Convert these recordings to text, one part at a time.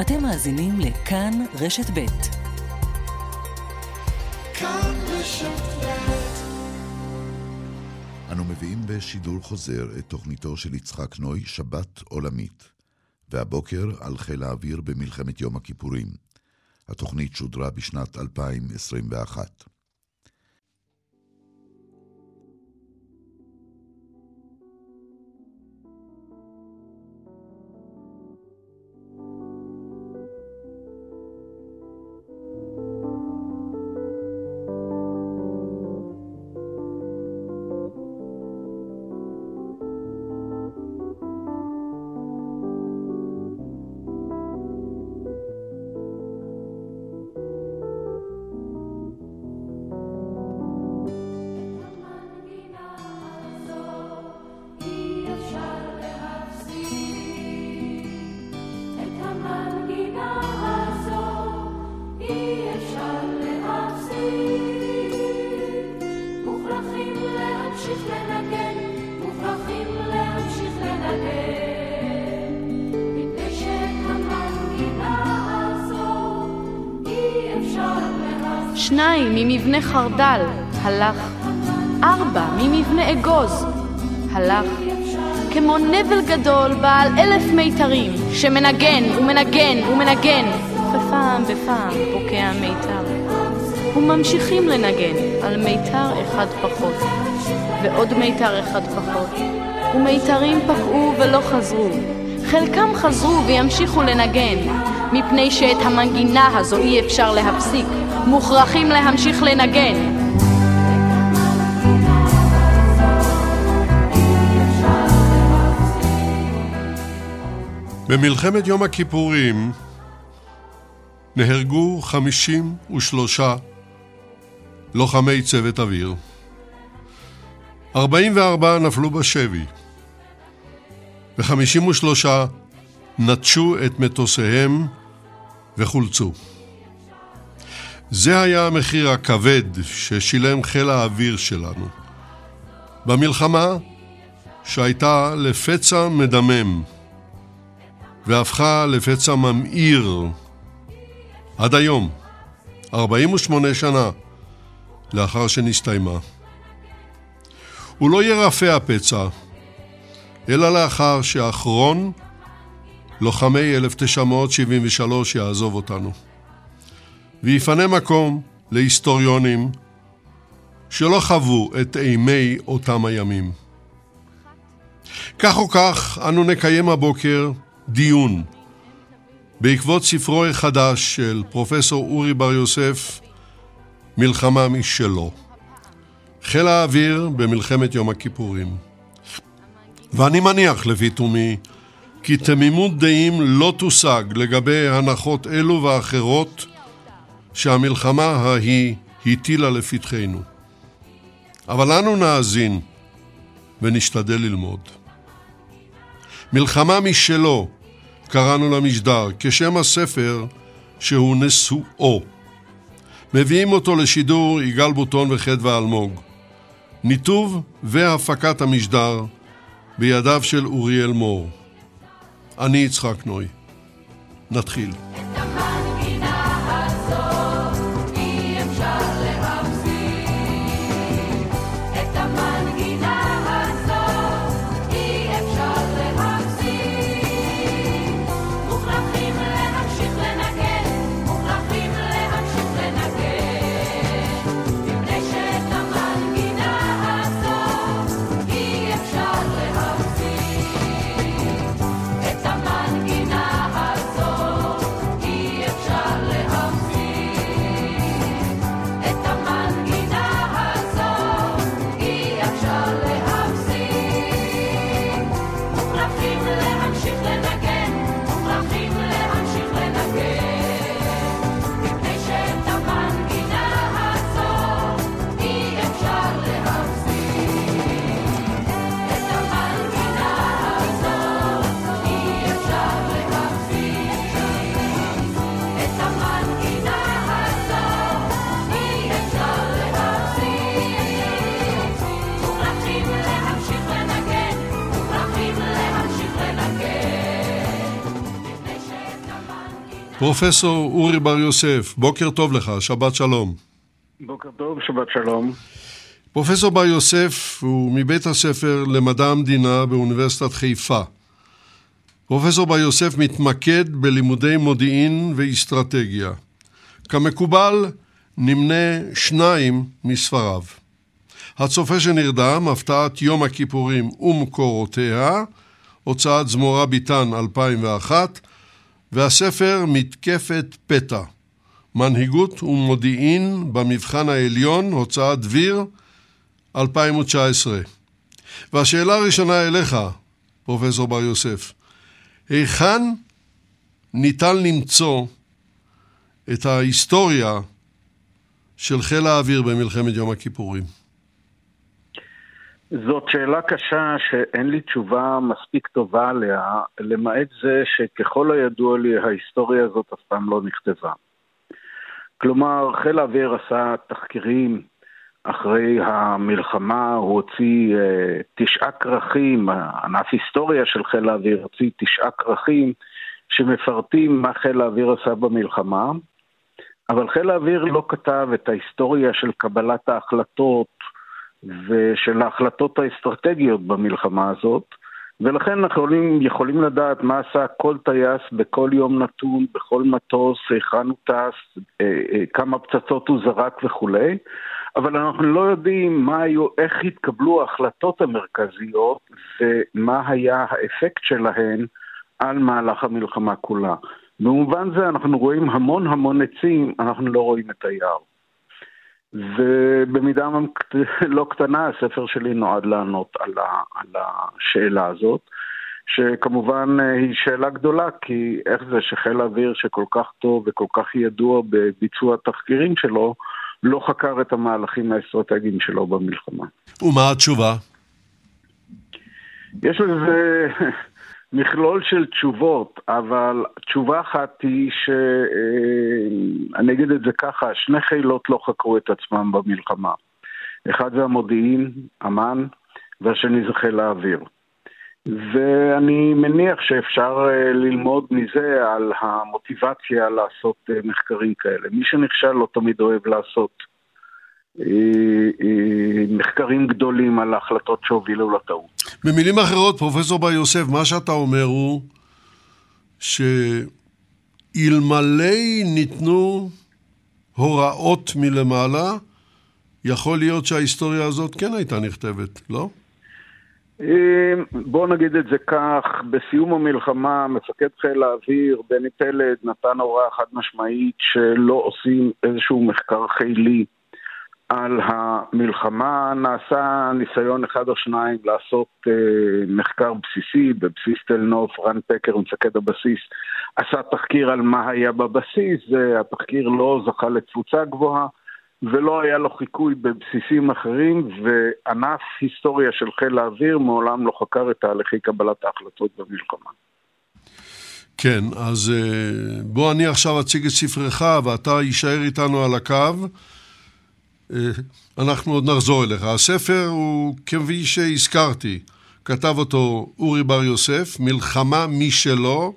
אתם מאזינים לכאן רשת ב'. כאן רשת אנו מביאים בשידור חוזר את תוכניתו של יצחק נוי, שבת עולמית, והבוקר על חיל האוויר במלחמת יום הכיפורים. התוכנית שודרה בשנת 2021. חרדל, הלך. ארבע ממבנה אגוז, הלך. כמו נבל גדול בעל אלף מיתרים, שמנגן ומנגן ומנגן, ופעם בפעם פוקע מיתר. וממשיכים לנגן על מיתר אחד פחות, ועוד מיתר אחד פחות, ומיתרים פקעו ולא חזרו. חלקם חזרו וימשיכו לנגן, מפני שאת המנגינה הזו אי אפשר להפסיק, מוכרחים להמשיך לנגן. במלחמת יום הכיפורים נהרגו 53 לוחמי צוות אוויר. 44 נפלו בשבי, ו-53 נטשו את מטוסיהם וחולצו. זה היה המחיר הכבד ששילם חיל האוויר שלנו. במלחמה שהייתה לפצע מדמם והפכה לפצע ממאיר עד היום, 48 שנה לאחר שנסתיימה. הוא לא ירפא הפצע, אלא לאחר שאחרון לוחמי 1973 יעזוב אותנו. ויפנה מקום להיסטוריונים שלא חוו את אימי אותם הימים. כך או כך, אנו נקיים הבוקר דיון בעקבות ספרו החדש של פרופסור אורי בר יוסף, מלחמה משלו. חיל האוויר במלחמת יום הכיפורים. ואני מניח, לפי תומי, כי תמימות דעים לא תושג לגבי הנחות אלו ואחרות שהמלחמה ההיא הטילה לפתחנו. אבל אנו נאזין ונשתדל ללמוד. מלחמה משלו, קראנו למשדר, כשם הספר שהוא נשואו. מביאים אותו לשידור יגאל בוטון וחדווה אלמוג. ניתוב והפקת המשדר בידיו של אוריאל מור. אני יצחק נוי. נתחיל. פרופסור אורי בר יוסף, בוקר טוב לך, שבת שלום. בוקר טוב, שבת שלום. פרופסור בר יוסף הוא מבית הספר למדע המדינה באוניברסיטת חיפה. פרופסור בר יוסף מתמקד בלימודי מודיעין ואסטרטגיה. כמקובל, נמנה שניים מספריו. הצופה שנרדם, הפתעת יום הכיפורים ומקורותיה, הוצאת זמורה ביטן 2001, והספר מתקפת פתע, מנהיגות ומודיעין במבחן העליון, הוצאת דביר 2019. והשאלה הראשונה אליך, פרופסור בר יוסף, היכן ניתן למצוא את ההיסטוריה של חיל האוויר במלחמת יום הכיפורים? זאת שאלה קשה שאין לי תשובה מספיק טובה עליה, למעט זה שככל הידוע לי ההיסטוריה הזאת אף פעם לא נכתבה. כלומר, חיל האוויר עשה תחקירים אחרי המלחמה, הוא הוציא אה, תשעה כרכים, ענף היסטוריה של חיל האוויר הוציא תשעה כרכים שמפרטים מה חיל האוויר עשה במלחמה, אבל חיל האוויר לא כתב את ההיסטוריה של קבלת ההחלטות ושל ההחלטות האסטרטגיות במלחמה הזאת, ולכן אנחנו יכולים, יכולים לדעת מה עשה כל טייס בכל יום נתון, בכל מטוס, היכן הוא טס, אה, אה, כמה פצצות הוא זרק וכולי, אבל אנחנו לא יודעים מה היו, איך התקבלו ההחלטות המרכזיות ומה היה האפקט שלהן על מהלך המלחמה כולה. במובן זה אנחנו רואים המון המון עצים, אנחנו לא רואים את היער. ובמידה לא קטנה הספר שלי נועד לענות על, ה, על השאלה הזאת, שכמובן אה, היא שאלה גדולה, כי איך זה שחיל האוויר שכל כך טוב וכל כך ידוע בביצוע התחקירים שלו, לא חקר את המהלכים האסטרטגיים שלו במלחמה. ומה התשובה? יש לזה מכלול של תשובות, אבל תשובה אחת היא ש... אה, אני אגיד את זה ככה, שני חילות לא חקרו את עצמם במלחמה. אחד זה המודיעין, אמ"ן, והשני זה חיל האוויר. ואני מניח שאפשר אה, ללמוד מזה על המוטיבציה לעשות אה, מחקרים כאלה. מי שנכשל לא תמיד אוהב לעשות מחקרים גדולים על ההחלטות שהובילו לטעות. במילים אחרות, פרופסור בר יוסף, מה שאתה אומר הוא שאלמלא ניתנו הוראות מלמעלה, יכול להיות שההיסטוריה הזאת כן הייתה נכתבת, לא? בואו נגיד את זה כך, בסיום המלחמה מפקד חיל האוויר, בני פלד, נתן הוראה חד משמעית שלא עושים איזשהו מחקר חילי על המלחמה נעשה ניסיון אחד או שניים לעשות אה, מחקר בסיסי בבסיס תל נוף, רן פקר, מפקד הבסיס, עשה תחקיר על מה היה בבסיס, התחקיר לא זכה לתפוצה גבוהה ולא היה לו חיקוי בבסיסים אחרים וענף היסטוריה של חיל האוויר מעולם לא חקר את תהליכי קבלת ההחלטות במלחמה. כן, אז אה, בוא אני עכשיו אציג את ספרך ואתה יישאר איתנו על הקו. אה, אנחנו עוד נחזור אליך. הספר הוא, כפי שהזכרתי, כתב אותו אורי בר יוסף, מלחמה משלו,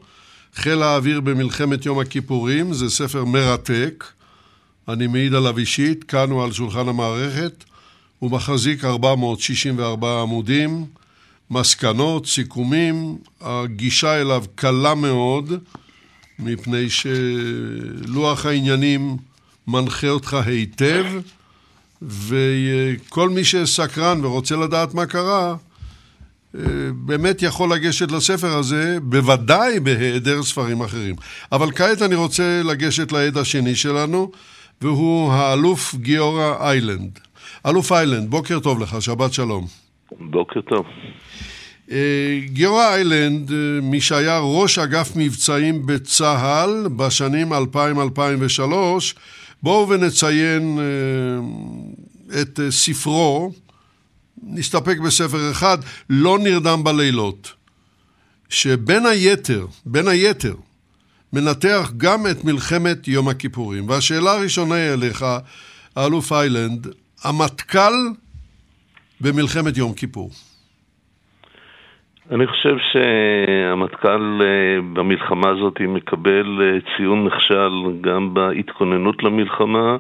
חיל האוויר במלחמת יום הכיפורים, זה ספר מרתק, אני מעיד עליו אישית, כאן הוא על שולחן המערכת, הוא מחזיק 464 עמודים, מסקנות, סיכומים, הגישה אליו קלה מאוד, מפני שלוח העניינים מנחה אותך היטב. וכל מי שסקרן ורוצה לדעת מה קרה, אה, באמת יכול לגשת לספר הזה, בוודאי בהיעדר ספרים אחרים. אבל כעת אני רוצה לגשת לעד השני שלנו, והוא האלוף גיורא איילנד. אלוף איילנד, בוקר טוב לך, שבת שלום. בוקר טוב. אה, גיורא איילנד, אה, מי שהיה ראש אגף מבצעים בצה"ל בשנים 2000-2003, בואו ונציין אה, את אה, ספרו, נסתפק בספר אחד, לא נרדם בלילות, שבין היתר, בין היתר, מנתח גם את מלחמת יום הכיפורים. והשאלה הראשונה היא אליך, האלוף איילנד, המטכ"ל במלחמת יום כיפור. אני חושב שהמטכ"ל אה, במלחמה הזאת מקבל אה, ציון נכשל גם בהתכוננות למלחמה,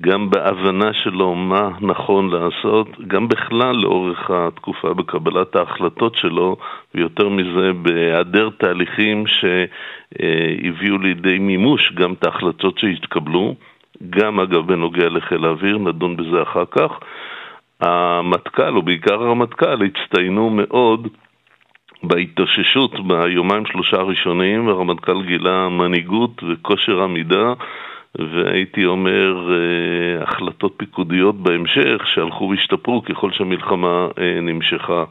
גם בהבנה שלו מה נכון לעשות, גם בכלל לאורך התקופה בקבלת ההחלטות שלו, ויותר מזה בהיעדר תהליכים שהביאו לידי מימוש גם את ההחלטות שהתקבלו, גם אגב בנוגע לחיל האוויר, נדון בזה אחר כך. המטכ"ל, או בעיקר הרמטכ"ל, הצטיינו מאוד בהתאוששות ביומיים שלושה הראשונים, הרמטכ"ל גילה מנהיגות וכושר עמידה, והייתי אומר אה, החלטות פיקודיות בהמשך שהלכו והשתפרו ככל שהמלחמה אה, נמשכה.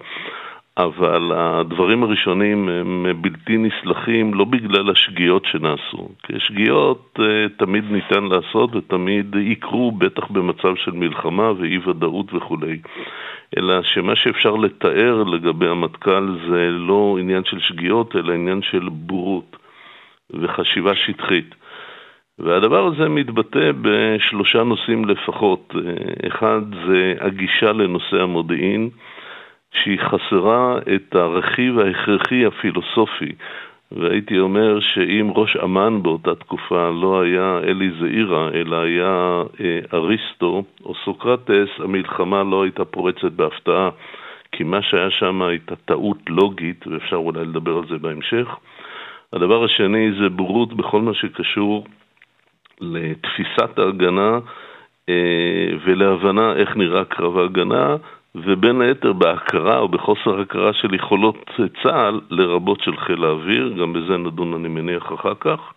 אבל הדברים הראשונים הם בלתי נסלחים לא בגלל השגיאות שנעשו, כי שגיאות אה, תמיד ניתן לעשות ותמיד יקרו, בטח במצב של מלחמה ואי ודאות וכולי. אלא שמה שאפשר לתאר לגבי המטכ"ל זה לא עניין של שגיאות, אלא עניין של בורות וחשיבה שטחית. והדבר הזה מתבטא בשלושה נושאים לפחות. אחד זה הגישה לנושא המודיעין, שהיא חסרה את הרכיב ההכרחי הפילוסופי. והייתי אומר שאם ראש אמ"ן באותה תקופה לא היה אלי זעירה, אלא היה אה, אריסטו או סוקרטס, המלחמה לא הייתה פורצת בהפתעה, כי מה שהיה שם הייתה טעות לוגית, ואפשר אולי לדבר על זה בהמשך. הדבר השני זה בורות בכל מה שקשור לתפיסת ההגנה אה, ולהבנה איך נראה קרב ההגנה, ובין היתר בהכרה או בחוסר הכרה של יכולות צה"ל, לרבות של חיל האוויר, גם בזה נדון אני מניח אחר כך.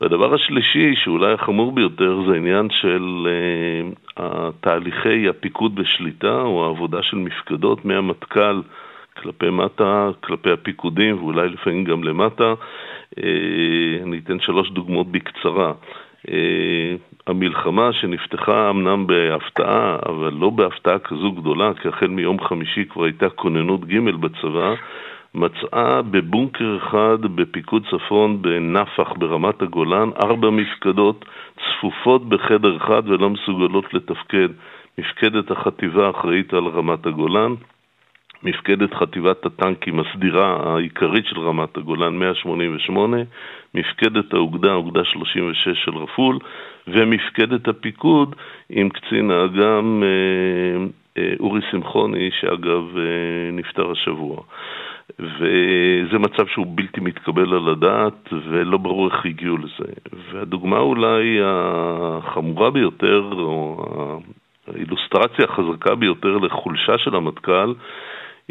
והדבר השלישי, שאולי החמור ביותר, זה עניין של uh, תהליכי הפיקוד בשליטה, או העבודה של מפקדות מהמטכ"ל כלפי מטה, כלפי הפיקודים, ואולי לפעמים גם למטה. Uh, אני אתן שלוש דוגמאות בקצרה. Uh, המלחמה שנפתחה אמנם בהפתעה, אבל לא בהפתעה כזו גדולה, כי החל מיום חמישי כבר הייתה כוננות ג' בצבא, מצאה בבונקר אחד בפיקוד צפון בנפח ברמת הגולן ארבע מפקדות צפופות בחדר אחד ולא מסוגלות לתפקד. מפקדת החטיבה האחראית על רמת הגולן, מפקדת חטיבת הטנקים הסדירה העיקרית של רמת הגולן 188, מפקדת האוגדה, אוגדה 36 של רפול, ומפקדת הפיקוד עם קצין האג"ם אה, אה, אורי שמחוני, שאגב אה, נפטר השבוע. וזה מצב שהוא בלתי מתקבל על הדעת ולא ברור איך הגיעו לזה. והדוגמה אולי החמורה ביותר, או האילוסטרציה החזקה ביותר לחולשה של המטכ"ל,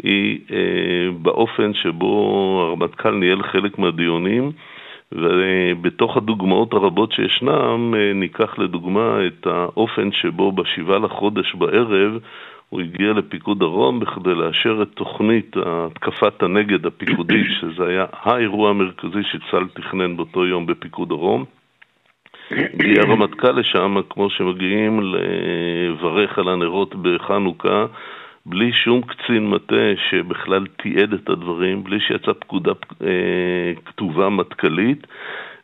היא באופן שבו הרמטכ"ל ניהל חלק מהדיונים ובתוך הדוגמאות הרבות שישנם, אה, ניקח לדוגמה את האופן שבו בשבעה לחודש בערב הוא הגיע לפיקוד דרום בכדי לאשר את תוכנית התקפת הנגד הפיקודית, שזה היה האירוע המרכזי שצה"ל תכנן באותו יום בפיקוד דרום. הגיע הרמטכ"ל לשם, כמו שמגיעים לברך על הנרות בחנוכה, בלי שום קצין מטה שבכלל תיעד את הדברים, בלי שיצאה פקודה אה, כתובה מטכ"לית,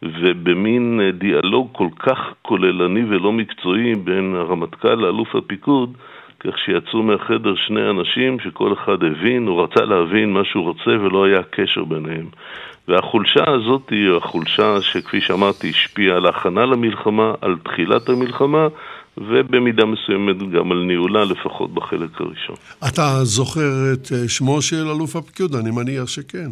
ובמין אה, דיאלוג כל כך כוללני ולא מקצועי בין הרמטכ"ל לאלוף הפיקוד, כך שיצאו מהחדר שני אנשים שכל אחד הבין, הוא רצה להבין מה שהוא רוצה ולא היה קשר ביניהם. והחולשה הזאת היא החולשה שכפי שאמרתי השפיעה על ההכנה למלחמה, על תחילת המלחמה ובמידה מסוימת גם על ניהולה, לפחות בחלק הראשון. אתה זוכר את אה, שמו של אלוף הפיקוד? אני מניח שכן.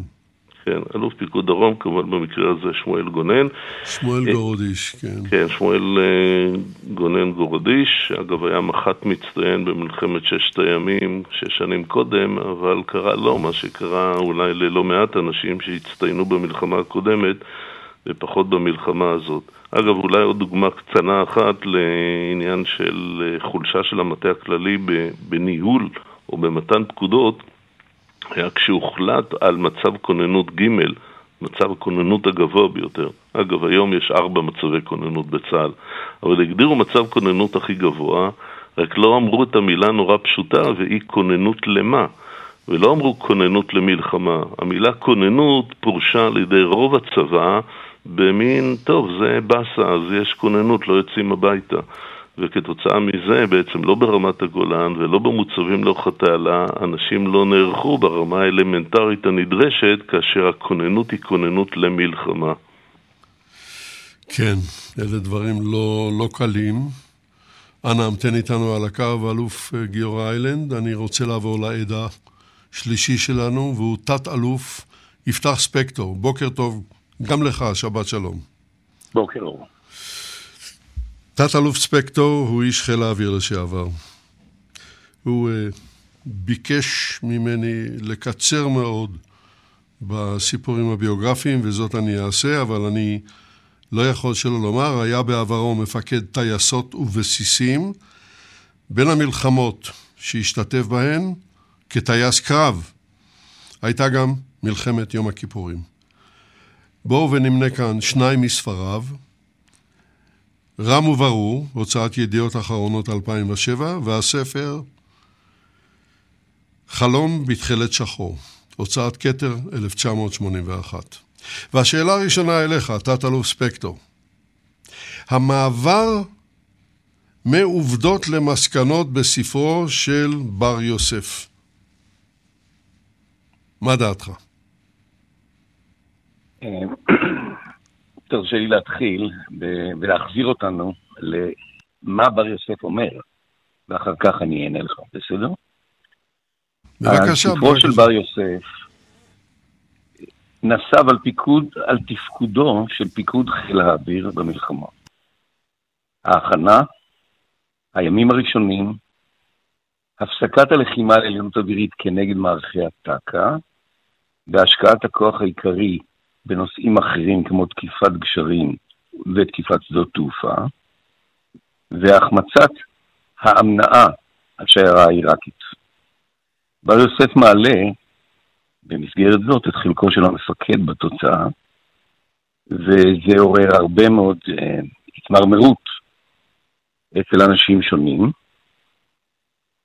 כן, אלוף פיקוד דרום, כמובן במקרה הזה שמואל גונן. שמואל אה, גורדיש, כן. כן, שמואל אה, גונן גורדיש, שאגב היה מח"ט מצטיין במלחמת ששת הימים, שש שנים קודם, אבל קרה לו מה שקרה אולי ללא מעט אנשים שהצטיינו במלחמה הקודמת, ופחות במלחמה הזאת. אגב, אולי עוד דוגמה קצנה אחת לעניין של אה, חולשה של המטה הכללי בניהול או במתן פקודות, היה כשהוחלט על מצב כוננות ג', מצב הכוננות הגבוה ביותר. אגב, היום יש ארבע מצבי כוננות בצה"ל, אבל הגדירו מצב כוננות הכי גבוה, רק לא אמרו את המילה נורא פשוטה, והיא כוננות למה. ולא אמרו כוננות למלחמה. המילה כוננות פורשה על ידי רוב הצבא במין, טוב, זה באסה, אז יש כוננות, לא יוצאים הביתה. וכתוצאה מזה בעצם לא ברמת הגולן ולא במוצבים לאורך התעלה, אנשים לא נערכו ברמה האלמנטרית הנדרשת כאשר הכוננות היא כוננות למלחמה. כן, אלה דברים לא, לא קלים. אנא המתן איתנו על הקו, אלוף אה, גיורא איילנד. אני רוצה לעבור לעד השלישי שלנו, והוא תת-אלוף יפתח ספקטור. בוקר טוב גם לך, שבת שלום. בוקר אור. תת-אלוף ספקטור הוא איש חיל האוויר לשעבר. הוא uh, ביקש ממני לקצר מאוד בסיפורים הביוגרפיים, וזאת אני אעשה, אבל אני לא יכול שלא לומר, היה בעברו מפקד טייסות ובסיסים. בין המלחמות שהשתתף בהן, כטייס קרב, הייתה גם מלחמת יום הכיפורים. בואו ונמנה כאן שניים מספריו, רם וברור, הוצאת ידיעות אחרונות 2007, והספר חלום בתכלת שחור, הוצאת כתר 1981. והשאלה הראשונה אליך, תת-אלוף ספקטור. המעבר מעובדות למסקנות בספרו של בר יוסף. מה דעתך? אה, תרשה לי להתחיל ולהחזיר אותנו למה בר יוסף אומר, ואחר כך אני אענה לך, בסדר? בבקשה. הספרו של בר יוסף נסב על פיקוד, על תפקודו של פיקוד חיל האוויר במלחמה. ההכנה, הימים הראשונים, הפסקת הלחימה לעליונות אווירית כנגד מערכי הטק"א, והשקעת הכוח העיקרי בנושאים אחרים כמו תקיפת גשרים ותקיפת שדות תעופה, והחמצת האמנעה השיירה העיראקית. בר יוסף מעלה במסגרת זאת את חלקו של המפקד בתוצאה, וזה עורר הרבה מאוד אה, התמרמרות אצל אנשים שונים.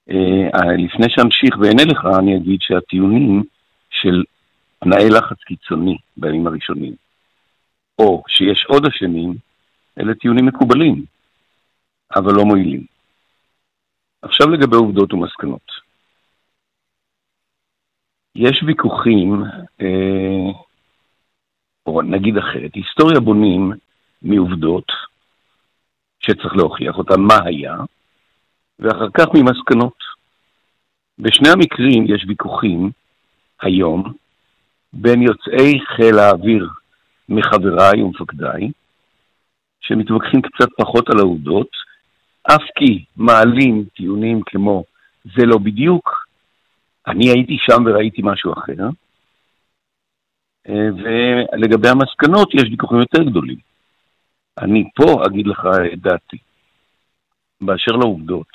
אה, לפני שאמשיך ואענה לך, אני אגיד שהטיעונים של תנאי לחץ קיצוני בימים הראשונים, או שיש עוד אשמים, אלה טיעונים מקובלים, אבל לא מועילים. עכשיו לגבי עובדות ומסקנות. יש ויכוחים, אה, או נגיד אחרת, היסטוריה בונים מעובדות שצריך להוכיח אותן, מה היה, ואחר כך ממסקנות. בשני המקרים יש ויכוחים היום בין יוצאי חיל האוויר מחבריי ומפקדיי, שמתווכחים קצת פחות על העובדות, אף כי מעלים טיעונים כמו זה לא בדיוק, אני הייתי שם וראיתי משהו אחר, אה, ולגבי המסקנות יש ויכוחים יותר גדולים. אני פה אגיד לך את דעתי. באשר לעובדות,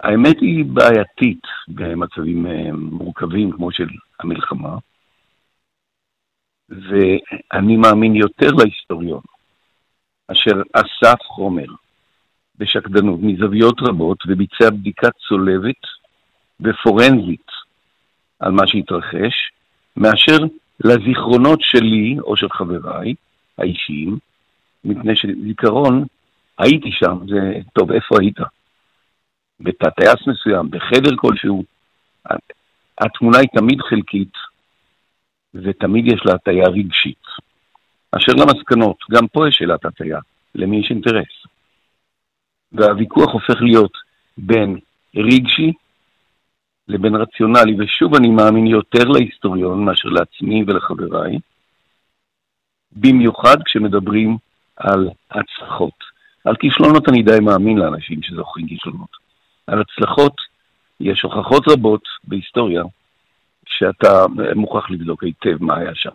האמת היא בעייתית במצבים אה, מורכבים כמו של המלחמה, ואני מאמין יותר להיסטוריון, אשר אסף חומר בשקדנות מזוויות רבות וביצע בדיקה צולבת ופורנזית על מה שהתרחש, מאשר לזיכרונות שלי או של חבריי האישיים, מפני שזיכרון, הייתי שם, זה, טוב, איפה היית? בטייס מסוים, בחדר כלשהו, התמונה היא תמיד חלקית, ותמיד יש לה הטיה רגשית. אשר למסקנות, גם פה יש שאלת הטיה, למי יש אינטרס. והוויכוח הופך להיות בין רגשי לבין רציונלי, ושוב אני מאמין יותר להיסטוריון מאשר לעצמי ולחבריי, במיוחד כשמדברים על הצלחות. על כישלונות אני די מאמין לאנשים שזוכרים כישלונות. על הצלחות יש הוכחות רבות בהיסטוריה שאתה מוכרח לבדוק היטב מה היה שם.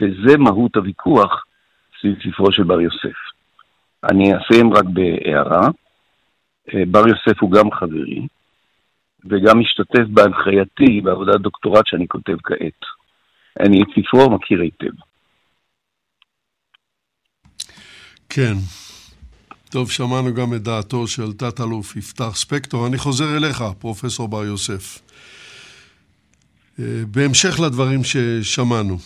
וזה מהות הוויכוח סביב ספרו של בר יוסף. אני אסיים רק בהערה. אה, בר יוסף הוא גם חברי, וגם משתתף בהנחייתי בעבודת דוקטורט שאני כותב כעת. אני את ספרו מכיר היטב. כן. טוב, שמענו גם את דעתו של תת-אלוף יפתח ספקטור. אני חוזר אליך, פרופסור בר יוסף. אה, בהמשך לדברים ששמענו,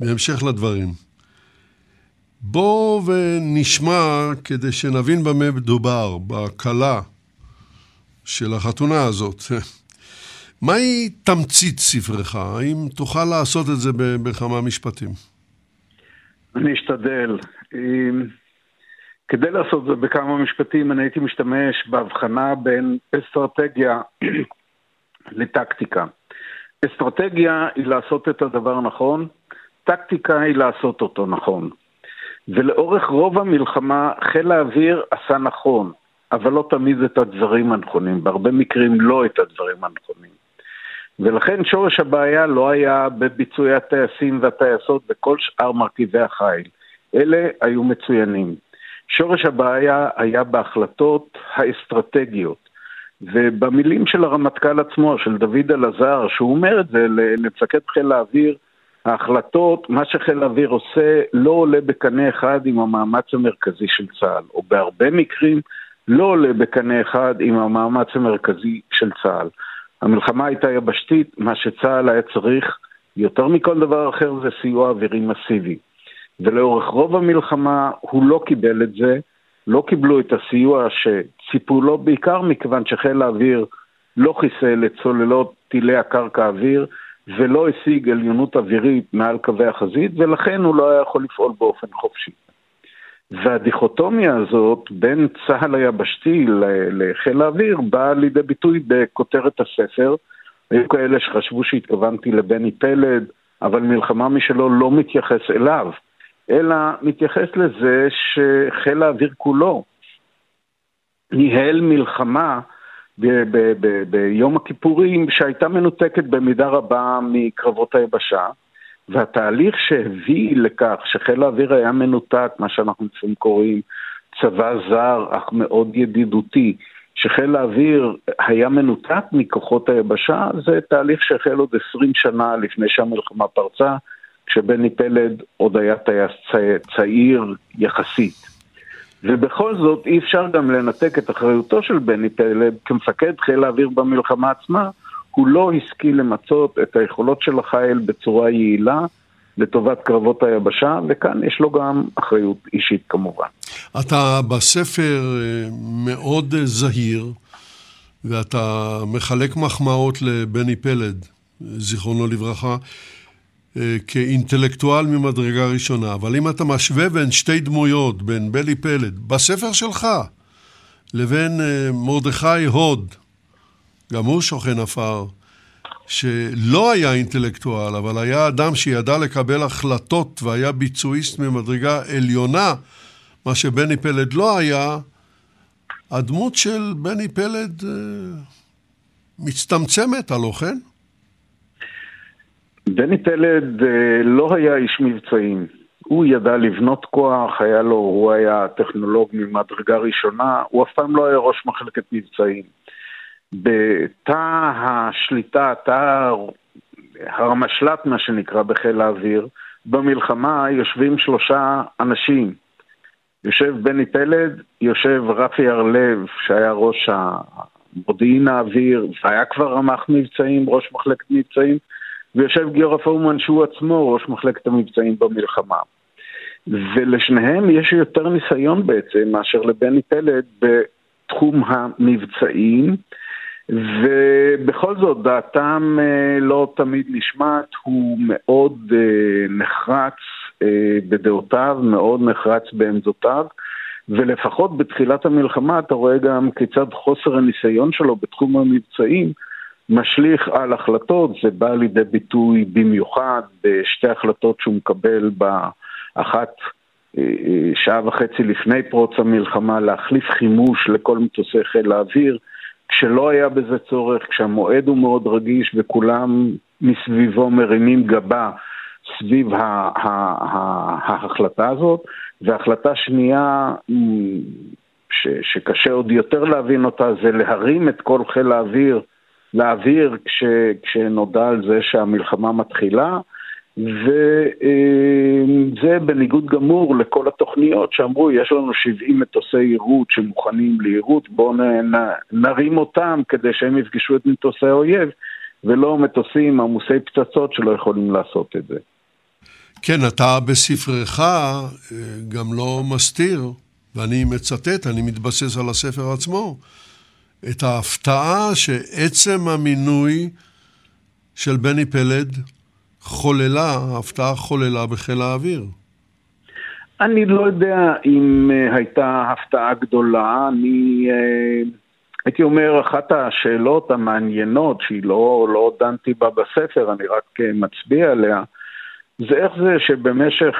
בהמשך לדברים, בואו ונשמע, כדי שנבין במה מדובר, בכלה של החתונה הזאת. מהי תמצית ספרך? האם תוכל לעשות את זה בכמה משפטים? אני אשתדל. כדי לעשות זה בכמה משפטים, אני הייתי משתמש בהבחנה בין אסטרטגיה לטקטיקה. אסטרטגיה היא לעשות את הדבר נכון, טקטיקה היא לעשות אותו נכון. ולאורך רוב המלחמה חיל האוויר עשה נכון, אבל לא תמיד את הדברים הנכונים, בהרבה מקרים לא את הדברים הנכונים. ולכן שורש הבעיה לא היה בביצועי הטייסים והטייסות וכל שאר מרכיבי החיל. אלה היו מצוינים. שורש הבעיה היה בהחלטות האסטרטגיות. ובמילים של הרמטכ"ל עצמו, של דוד אלעזר, שהוא אומר את זה למפקד חיל האוויר, ההחלטות, מה שחיל האוויר עושה, לא עולה בקנה אחד עם המאמץ המרכזי של צה"ל, או בהרבה מקרים לא עולה בקנה אחד עם המאמץ המרכזי של צה"ל. המלחמה הייתה יבשתית, מה שצה"ל היה צריך יותר מכל דבר אחר זה סיוע אווירי מסיבי. ולאורך רוב המלחמה הוא לא קיבל את זה, לא קיבלו את הסיוע שציפו לו, בעיקר מכיוון שחיל האוויר לא חיסל את צוללות טילי הקרקע אוויר ולא השיג עליונות אווירית מעל קווי החזית, ולכן הוא לא היה יכול לפעול באופן חופשי. והדיכוטומיה הזאת בין צה"ל היבשתי לחיל האוויר באה לידי ביטוי בכותרת הספר. היו כאלה שחשבו שהתכוונתי לבני פלד, אבל מלחמה משלו לא מתייחס אליו. אלא מתייחס לזה שחיל האוויר כולו ניהל מלחמה ביום הכיפורים שהייתה מנותקת במידה רבה מקרבות היבשה, והתהליך שהביא לכך שחיל האוויר היה מנותק, מה שאנחנו לפעמים קוראים צבא זר אך מאוד ידידותי, שחיל האוויר היה מנותק מכוחות היבשה, זה תהליך שהחל עוד 20 שנה לפני שהמלחמה פרצה, כשבני פלד עוד היה טייס צעיר יחסית. ובכל זאת אי אפשר גם לנתק את אחריותו של בני פלד כמפקד חיל האוויר במלחמה עצמה, הוא לא השכיל למצות את היכולות של החיל בצורה יעילה לטובת קרבות היבשה, וכאן יש לו גם אחריות אישית כמובן. אתה בספר אה, מאוד זהיר, ואתה מחלק מחמאות לבני פלד, זיכרונו לברכה. אה, כאינטלקטואל ממדרגה ראשונה, אבל אם אתה משווה בין שתי דמויות, בין בלי פלד, בספר שלך, לבין אה, מרדכי הוד, גם הוא שוכן עפר, שלא היה אינטלקטואל, אבל היה אדם שידע לקבל החלטות והיה ביצועיסט ממדרגה עליונה, מה שבני פלד לא היה, הדמות של בני פלד אה, מצטמצמת, הלא כן? בני פלד אה, לא היה איש מבצעים. הוא ידע לבנות כוח, היה לו, הוא היה טכנולוג ממדרגה ראשונה, הוא אף פעם לא היה ראש מחלקת מבצעים. בתא השליטה, תא הרמשל"ט, מה שנקרא, בחיל האוויר, במלחמה יושבים שלושה אנשים. יושב בני פלד, יושב רפי הרלב, שהיה ראש המודיעין האוויר, והיה כבר רמ"ח מבצעים, ראש מחלקת מבצעים, ויושב גיורא פורמן שהוא עצמו ראש מחלקת המבצעים במלחמה. ולשניהם יש יותר ניסיון בעצם מאשר לבני פלד בתחום המבצעים, ובכל זאת דעתם אה, לא תמיד נשמעת, הוא מאוד אה, נחרץ אה, בדעותיו, מאוד נחרץ בעמדותיו. ולפחות בתחילת המלחמה אתה רואה גם כיצד חוסר הניסיון שלו בתחום המבצעים משליך על החלטות, זה בא לידי ביטוי במיוחד בשתי החלטות שהוא מקבל באחת אה, אה, שעה וחצי לפני פרוץ המלחמה להחליף חימוש לכל מטוסי חיל האוויר, כשלא היה בזה צורך, כשהמועד הוא מאוד רגיש וכולם מסביבו מרימים גבה סביב ההחלטה הזאת, והחלטה שנייה ש, שקשה עוד יותר להבין אותה זה להרים את כל חיל האוויר לאוויר כש, כשנודע על זה שהמלחמה מתחילה, וזה בניגוד גמור לכל התוכניות שאמרו, יש לנו 70 מטוסי יירוט שמוכנים ליירוט, בואו נרים אותם כדי שהם יפגשו את מטוסי האויב, ולא מטוסים עמוסי פצצות שלא יכולים לעשות את זה. כן, אתה בספרך אה, גם לא מסתיר, ואני מצטט, אני מתבסס על הספר עצמו, את ההפתעה שעצם המינוי של בני פלד חוללה, ההפתעה חוללה בחיל האוויר. אני לא יודע אם uh, הייתה הפתעה גדולה, אני uh, הייתי אומר, אחת השאלות המעניינות, שהיא לא, לא דנתי בה בספר, אני רק uh, מצביע עליה, זה איך זה שבמשך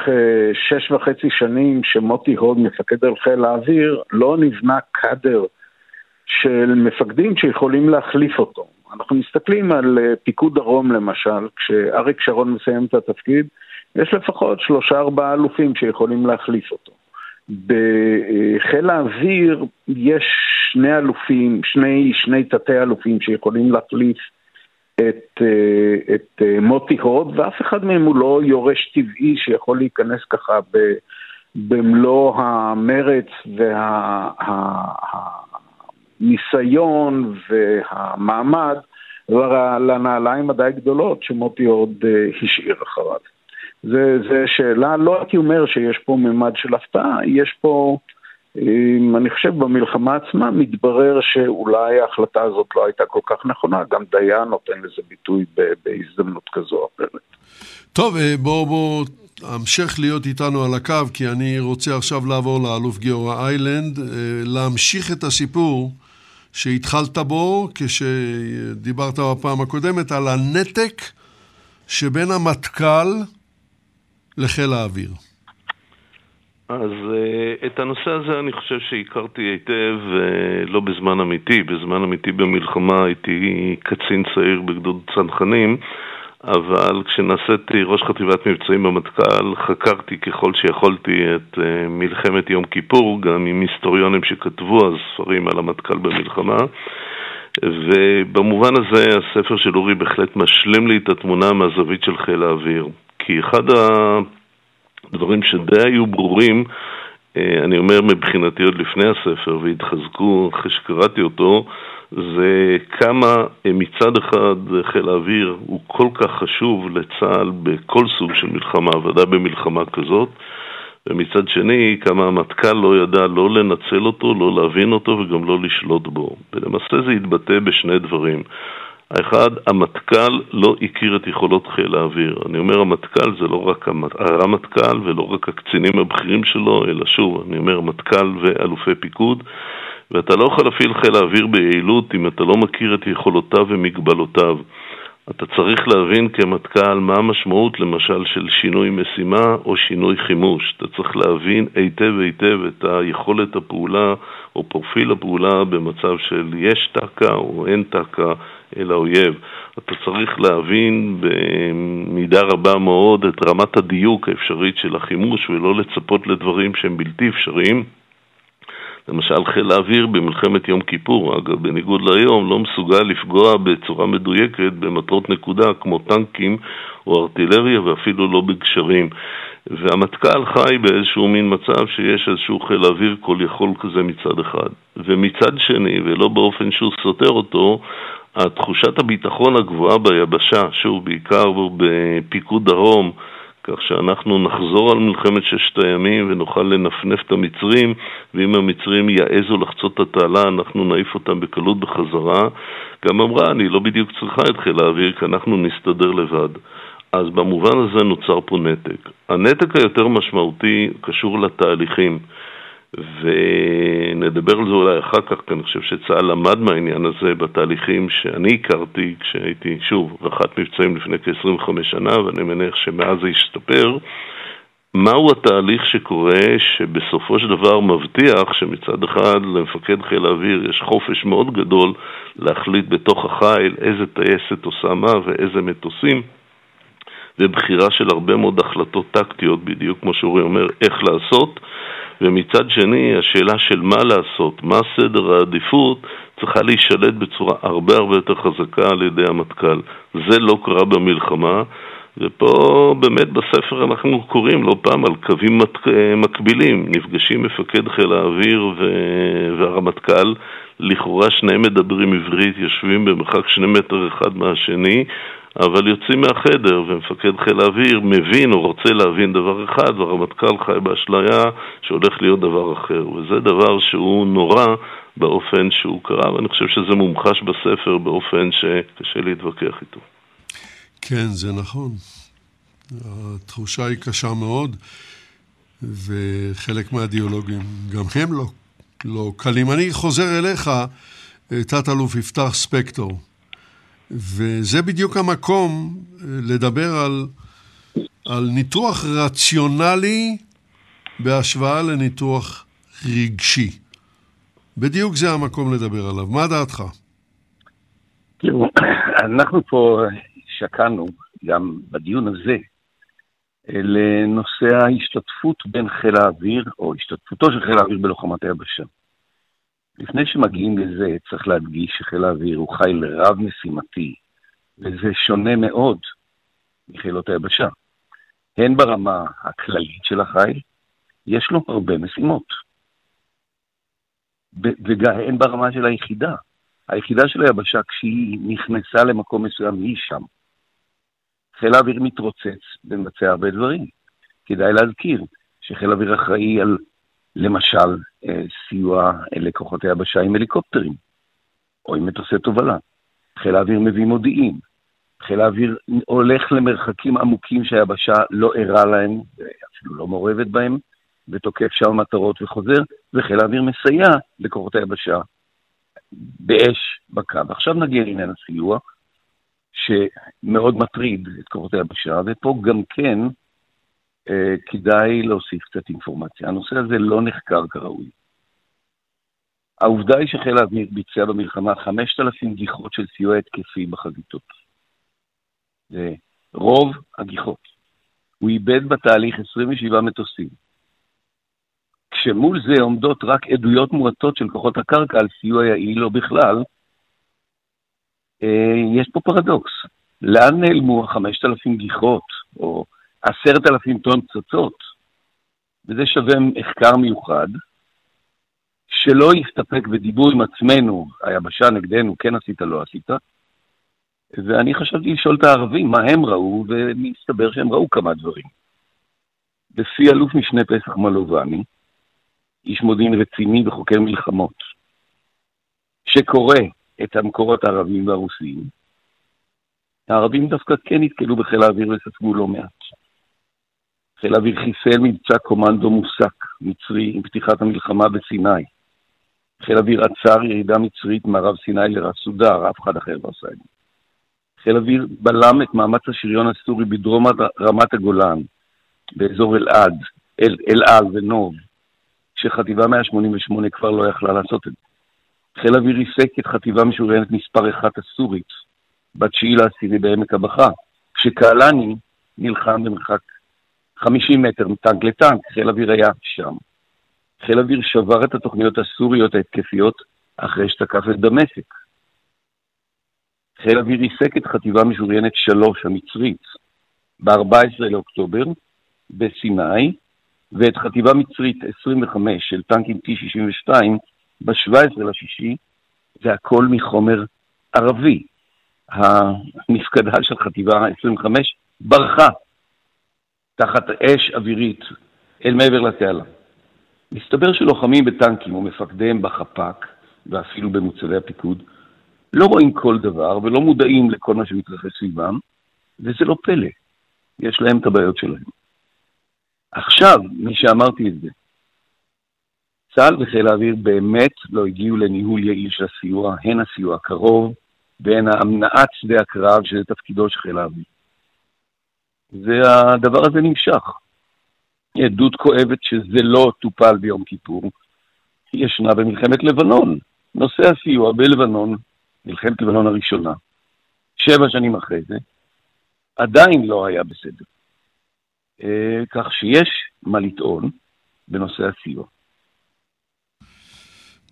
שש וחצי שנים שמוטי הוד מפקד על חיל האוויר, לא נבנה קאדר של מפקדים שיכולים להחליף אותו. אנחנו מסתכלים על uh, פיקוד דרום למשל, כשאריק שרון מסיים את התפקיד, יש לפחות שלושה ארבעה אלופים שיכולים להחליף אותו. בחיל האוויר יש שני אלופים, שני, שני תתי אלופים שיכולים להחליף את, אה, את אה, מוטי הוד, ואף אחד מהם הוא לא יורש טבעי שיכול להיכנס ככה במלוא המרץ והניסיון והמעמד לנעליים הדי גדולות שמוטי הוד אה, השאיר אחריו. זה שאלה, לא הייתי אומר שיש פה ממד של הפתעה, יש פה, אני חושב במלחמה עצמה מתברר שאולי ההחלטה הזאת לא הייתה כל כך נכונה, גם דיין נותן לזה ביטוי בהזדמנות כזו או אחרת. טוב, אה, בואו בוא, המשך להיות איתנו על הקו, כי אני רוצה עכשיו לעבור לאלוף גיורא איילנד, אה, להמשיך את הסיפור שהתחלת בו כשדיברת בפעם הקודמת על הנתק שבין המטכ"ל לחיל האוויר? אז uh, את הנושא הזה אני חושב שהכרתי היטב, uh, לא בזמן אמיתי, בזמן אמיתי במלחמה הייתי קצין צעיר בגדוד צנחנים, אבל כשנעשיתי ראש חטיבת מבצעים במטכ"ל חקרתי ככל שיכולתי את uh, מלחמת יום כיפור, גם עם היסטוריונים שכתבו אז ספרים על המטכ"ל במלחמה. ובמובן הזה הספר של אורי בהחלט משלים לי את התמונה מהזווית של חיל האוויר. כי אחד הדברים שדי היו ברורים, אה, אני אומר מבחינתי עוד לפני הספר, והתחזקו אחרי שקראתי אותו, זה כמה אה, מצד אחד חיל האוויר הוא כל כך חשוב לצה"ל בכל סוג של מלחמה, ודאי במלחמה כזאת, ומצד שני, כמה המטכ"ל לא ידע לא לנצל אותו, לא להבין אותו וגם לא לשלוט בו. ולמעשה זה התבטא בשני דברים. האחד, המטכ"ל לא הכיר את יכולות חיל האוויר. אני אומר המטכ"ל זה לא רק הרמטכ"ל ולא רק הקצינים הבכירים שלו, אלא שוב, אני אומר מטכ"ל ואלופי פיקוד, ואתה לא יכול להפעיל חיל האוויר ביעילות אם אתה לא מכיר את יכולותיו ומגבלותיו. אתה צריך להבין כמטכ"ל מה המשמעות למשל של שינוי משימה או שינוי חימוש. אתה צריך להבין היטב היטב את היכולת הפעולה או פרופיל הפעולה במצב של יש תק"א או אין תק"א אל האויב. אתה צריך להבין במידה רבה מאוד את רמת הדיוק האפשרית של החימוש ולא לצפות לדברים שהם בלתי אפשריים. למשל חיל האוויר במלחמת יום כיפור, אגב, בניגוד להיום, לא מסוגל לפגוע בצורה מדויקת במטרות נקודה כמו טנקים או ארטילריה ואפילו לא בגשרים. והמטכ"ל חי באיזשהו מין מצב שיש איזשהו חיל אוויר כל יכול כזה מצד אחד. ומצד שני, ולא באופן שהוא סותר אותו, התחושת הביטחון הגבוהה ביבשה, שוב, בעיקר בפיקוד דרום, כך שאנחנו נחזור על מלחמת ששת הימים ונוכל לנפנף את המצרים, ואם המצרים יעזו לחצות את התעלה, אנחנו נעיף אותם בקלות בחזרה. גם אמרה, אני לא בדיוק צריכה את חיל האוויר, כי אנחנו נסתדר לבד. אז במובן הזה נוצר פה נתק. הנתק היותר משמעותי קשור לתהליכים. ונדבר על זה אולי אחר כך, כי אני חושב שצה"ל למד מהעניין הזה בתהליכים שאני הכרתי כשהייתי, שוב, רח"ט מבצעים לפני כ-25 שנה, ואני מניח שמאז זה השתפר. מהו התהליך שקורה שבסופו של דבר מבטיח שמצד אחד למפקד חיל האוויר יש חופש מאוד גדול להחליט בתוך החיל איזה טייסת עושה מה ואיזה מטוסים ובחירה של הרבה מאוד החלטות טקטיות, בדיוק כמו שאורי אומר, איך לעשות ומצד שני, השאלה של מה לעשות, מה סדר העדיפות, צריכה להישלט בצורה הרבה הרבה יותר חזקה על ידי המטכ"ל. זה לא קרה במלחמה, ופה באמת בספר אנחנו קוראים לא פעם על קווים מקבילים. נפגשים מפקד חיל האוויר והרמטכ"ל, לכאורה שניהם מדברים עברית, יושבים במרחק שני מטר אחד מהשני, אבל יוצאים מהחדר ומפקד חיל האוויר מבין או רוצה להבין דבר אחד והרמטכ"ל חי באשליה שהולך להיות דבר אחר וזה דבר שהוא נורא באופן שהוא קרה ואני חושב שזה מומחש בספר באופן שקשה להתווכח איתו. כן, זה נכון. התחושה היא קשה מאוד וחלק מהדיאלוגים גם הם לא, לא קלים. אני חוזר אליך, תת-אלוף יפתח ספקטור. וזה בדיוק המקום אה, לדבר על, על ניתוח רציונלי בהשוואה לניתוח רגשי. בדיוק זה המקום לדבר עליו. מה דעתך? תראו, אנחנו פה שקענו גם בדיון הזה לנושא ההשתתפות בין חיל האוויר, או השתתפותו של חיל האוויר בלוחמת היבשה. לפני שמגיעים לזה, צריך להדגיש שחיל האוויר הוא חיל רב-משימתי, וזה שונה מאוד מחילות היבשה. הן ברמה הכללית של החיל, יש לו הרבה משימות. והן ברמה של היחידה. היחידה של היבשה, כשהיא נכנסה למקום מסוים, היא שם. חיל האוויר מתרוצץ ומבצע הרבה דברים. כדאי להזכיר שחיל האוויר אחראי על למשל אה, סיוע לכוחות היבשה עם הליקופטרים, או עם מטוסי תובלה. חיל האוויר מביא מודיעין. חיל האוויר הולך למרחקים עמוקים שהיבשה לא ערה להם, אפילו לא מעורבת בהם, ותוקף שם מטרות וחוזר, וחיל האוויר מסייע לכוחות היבשה באש בקו. עכשיו נגיע לעניין הסיוע, שמאוד מטריד את כוחות היבשה, ופה גם כן כדאי להוסיף קצת אינפורמציה. הנושא הזה לא נחקר כראוי. העובדה היא שחיל האוויר ביצע במלחמה 5,000 גיחות של סיוע התקפי בחזיתות. זה רוב הגיחות. הוא איבד בתהליך 27 מטוסים. כשמול זה עומדות רק עדויות מועטות של כוחות הקרקע על סיוע יעיל או בכלל, אה, יש פה פרדוקס. לאן נעלמו ה-5,000 גיחות, או עשרת אלפים טון פצצות, וזה שווה מחקר מיוחד, שלא יסתפק בדיבור עם עצמנו, היבשה נגדנו, כן עשית, לא עשית. ואני חשבתי לשאול את הערבים מה הם ראו, ומסתבר שהם ראו כמה דברים. לפי אלוף משנה פסח מלובני, איש מודיעין רציני וחוקר מלחמות, שקורא את המקורות הערבים והרוסיים, הערבים דווקא כן נתקלו בחיל האוויר וספגו לא מעט. חיל האוויר חיסל מבצע קומנדו מוסק מצרי עם פתיחת המלחמה בסיני. חיל האוויר עצר ירידה מצרית מערב סיני לרס סודר, אף אחד אחר לא עשה את זה. חיל האוויר בלם את מאמץ השריון הסורי בדרום רמת הגולן, באזור אלעד, אל, אלעל ונוב, שחטיבה 188 כבר לא יכלה לעשות את זה. חיל האוויר ריסק את חטיבה משוריינת מספר אחת הסורית, ב-9 לעשירי בעמק הבכה, כשקהלני נלחם במרחק 50 מטר מטנק לטנק, חיל אוויר היה שם. חיל אוויר שבר את התוכניות הסוריות ההתקפיות אחרי שתקף את דמשק. חיל אוויר ריסק את חטיבה משוריינת 3 המצרית ב-14 לאוקטובר בסיני, ואת חטיבה מצרית 25 של טנקים T-62 ב-17 לשישי, זה הכל מחומר ערבי. המפקדה של חטיבה 25 ברחה תחת אש אווירית אל מעבר לתעלה. מסתבר שלוחמים בטנקים ומפקדיהם בחפ"ק, ואפילו במוצבי הפיקוד, לא רואים כל דבר ולא מודעים לכל מה שמתרחש סביבם, וזה לא פלא, יש להם את הבעיות שלהם. עכשיו, מי שאמרתי את זה, צה"ל וחיל האוויר באמת לא הגיעו לניהול יעיל של הסיוע, הן הסיוע הקרוב והן המנעת שדה הקרב, שזה תפקידו של חיל האוויר. והדבר הזה נמשך. עדות כואבת שזה לא טופל ביום כיפור, ישנה במלחמת לבנון. נושא הסיוע בלבנון, מלחמת לבנון הראשונה, שבע שנים אחרי זה, עדיין לא היה בסדר. אה, כך שיש מה לטעון בנושא הסיוע.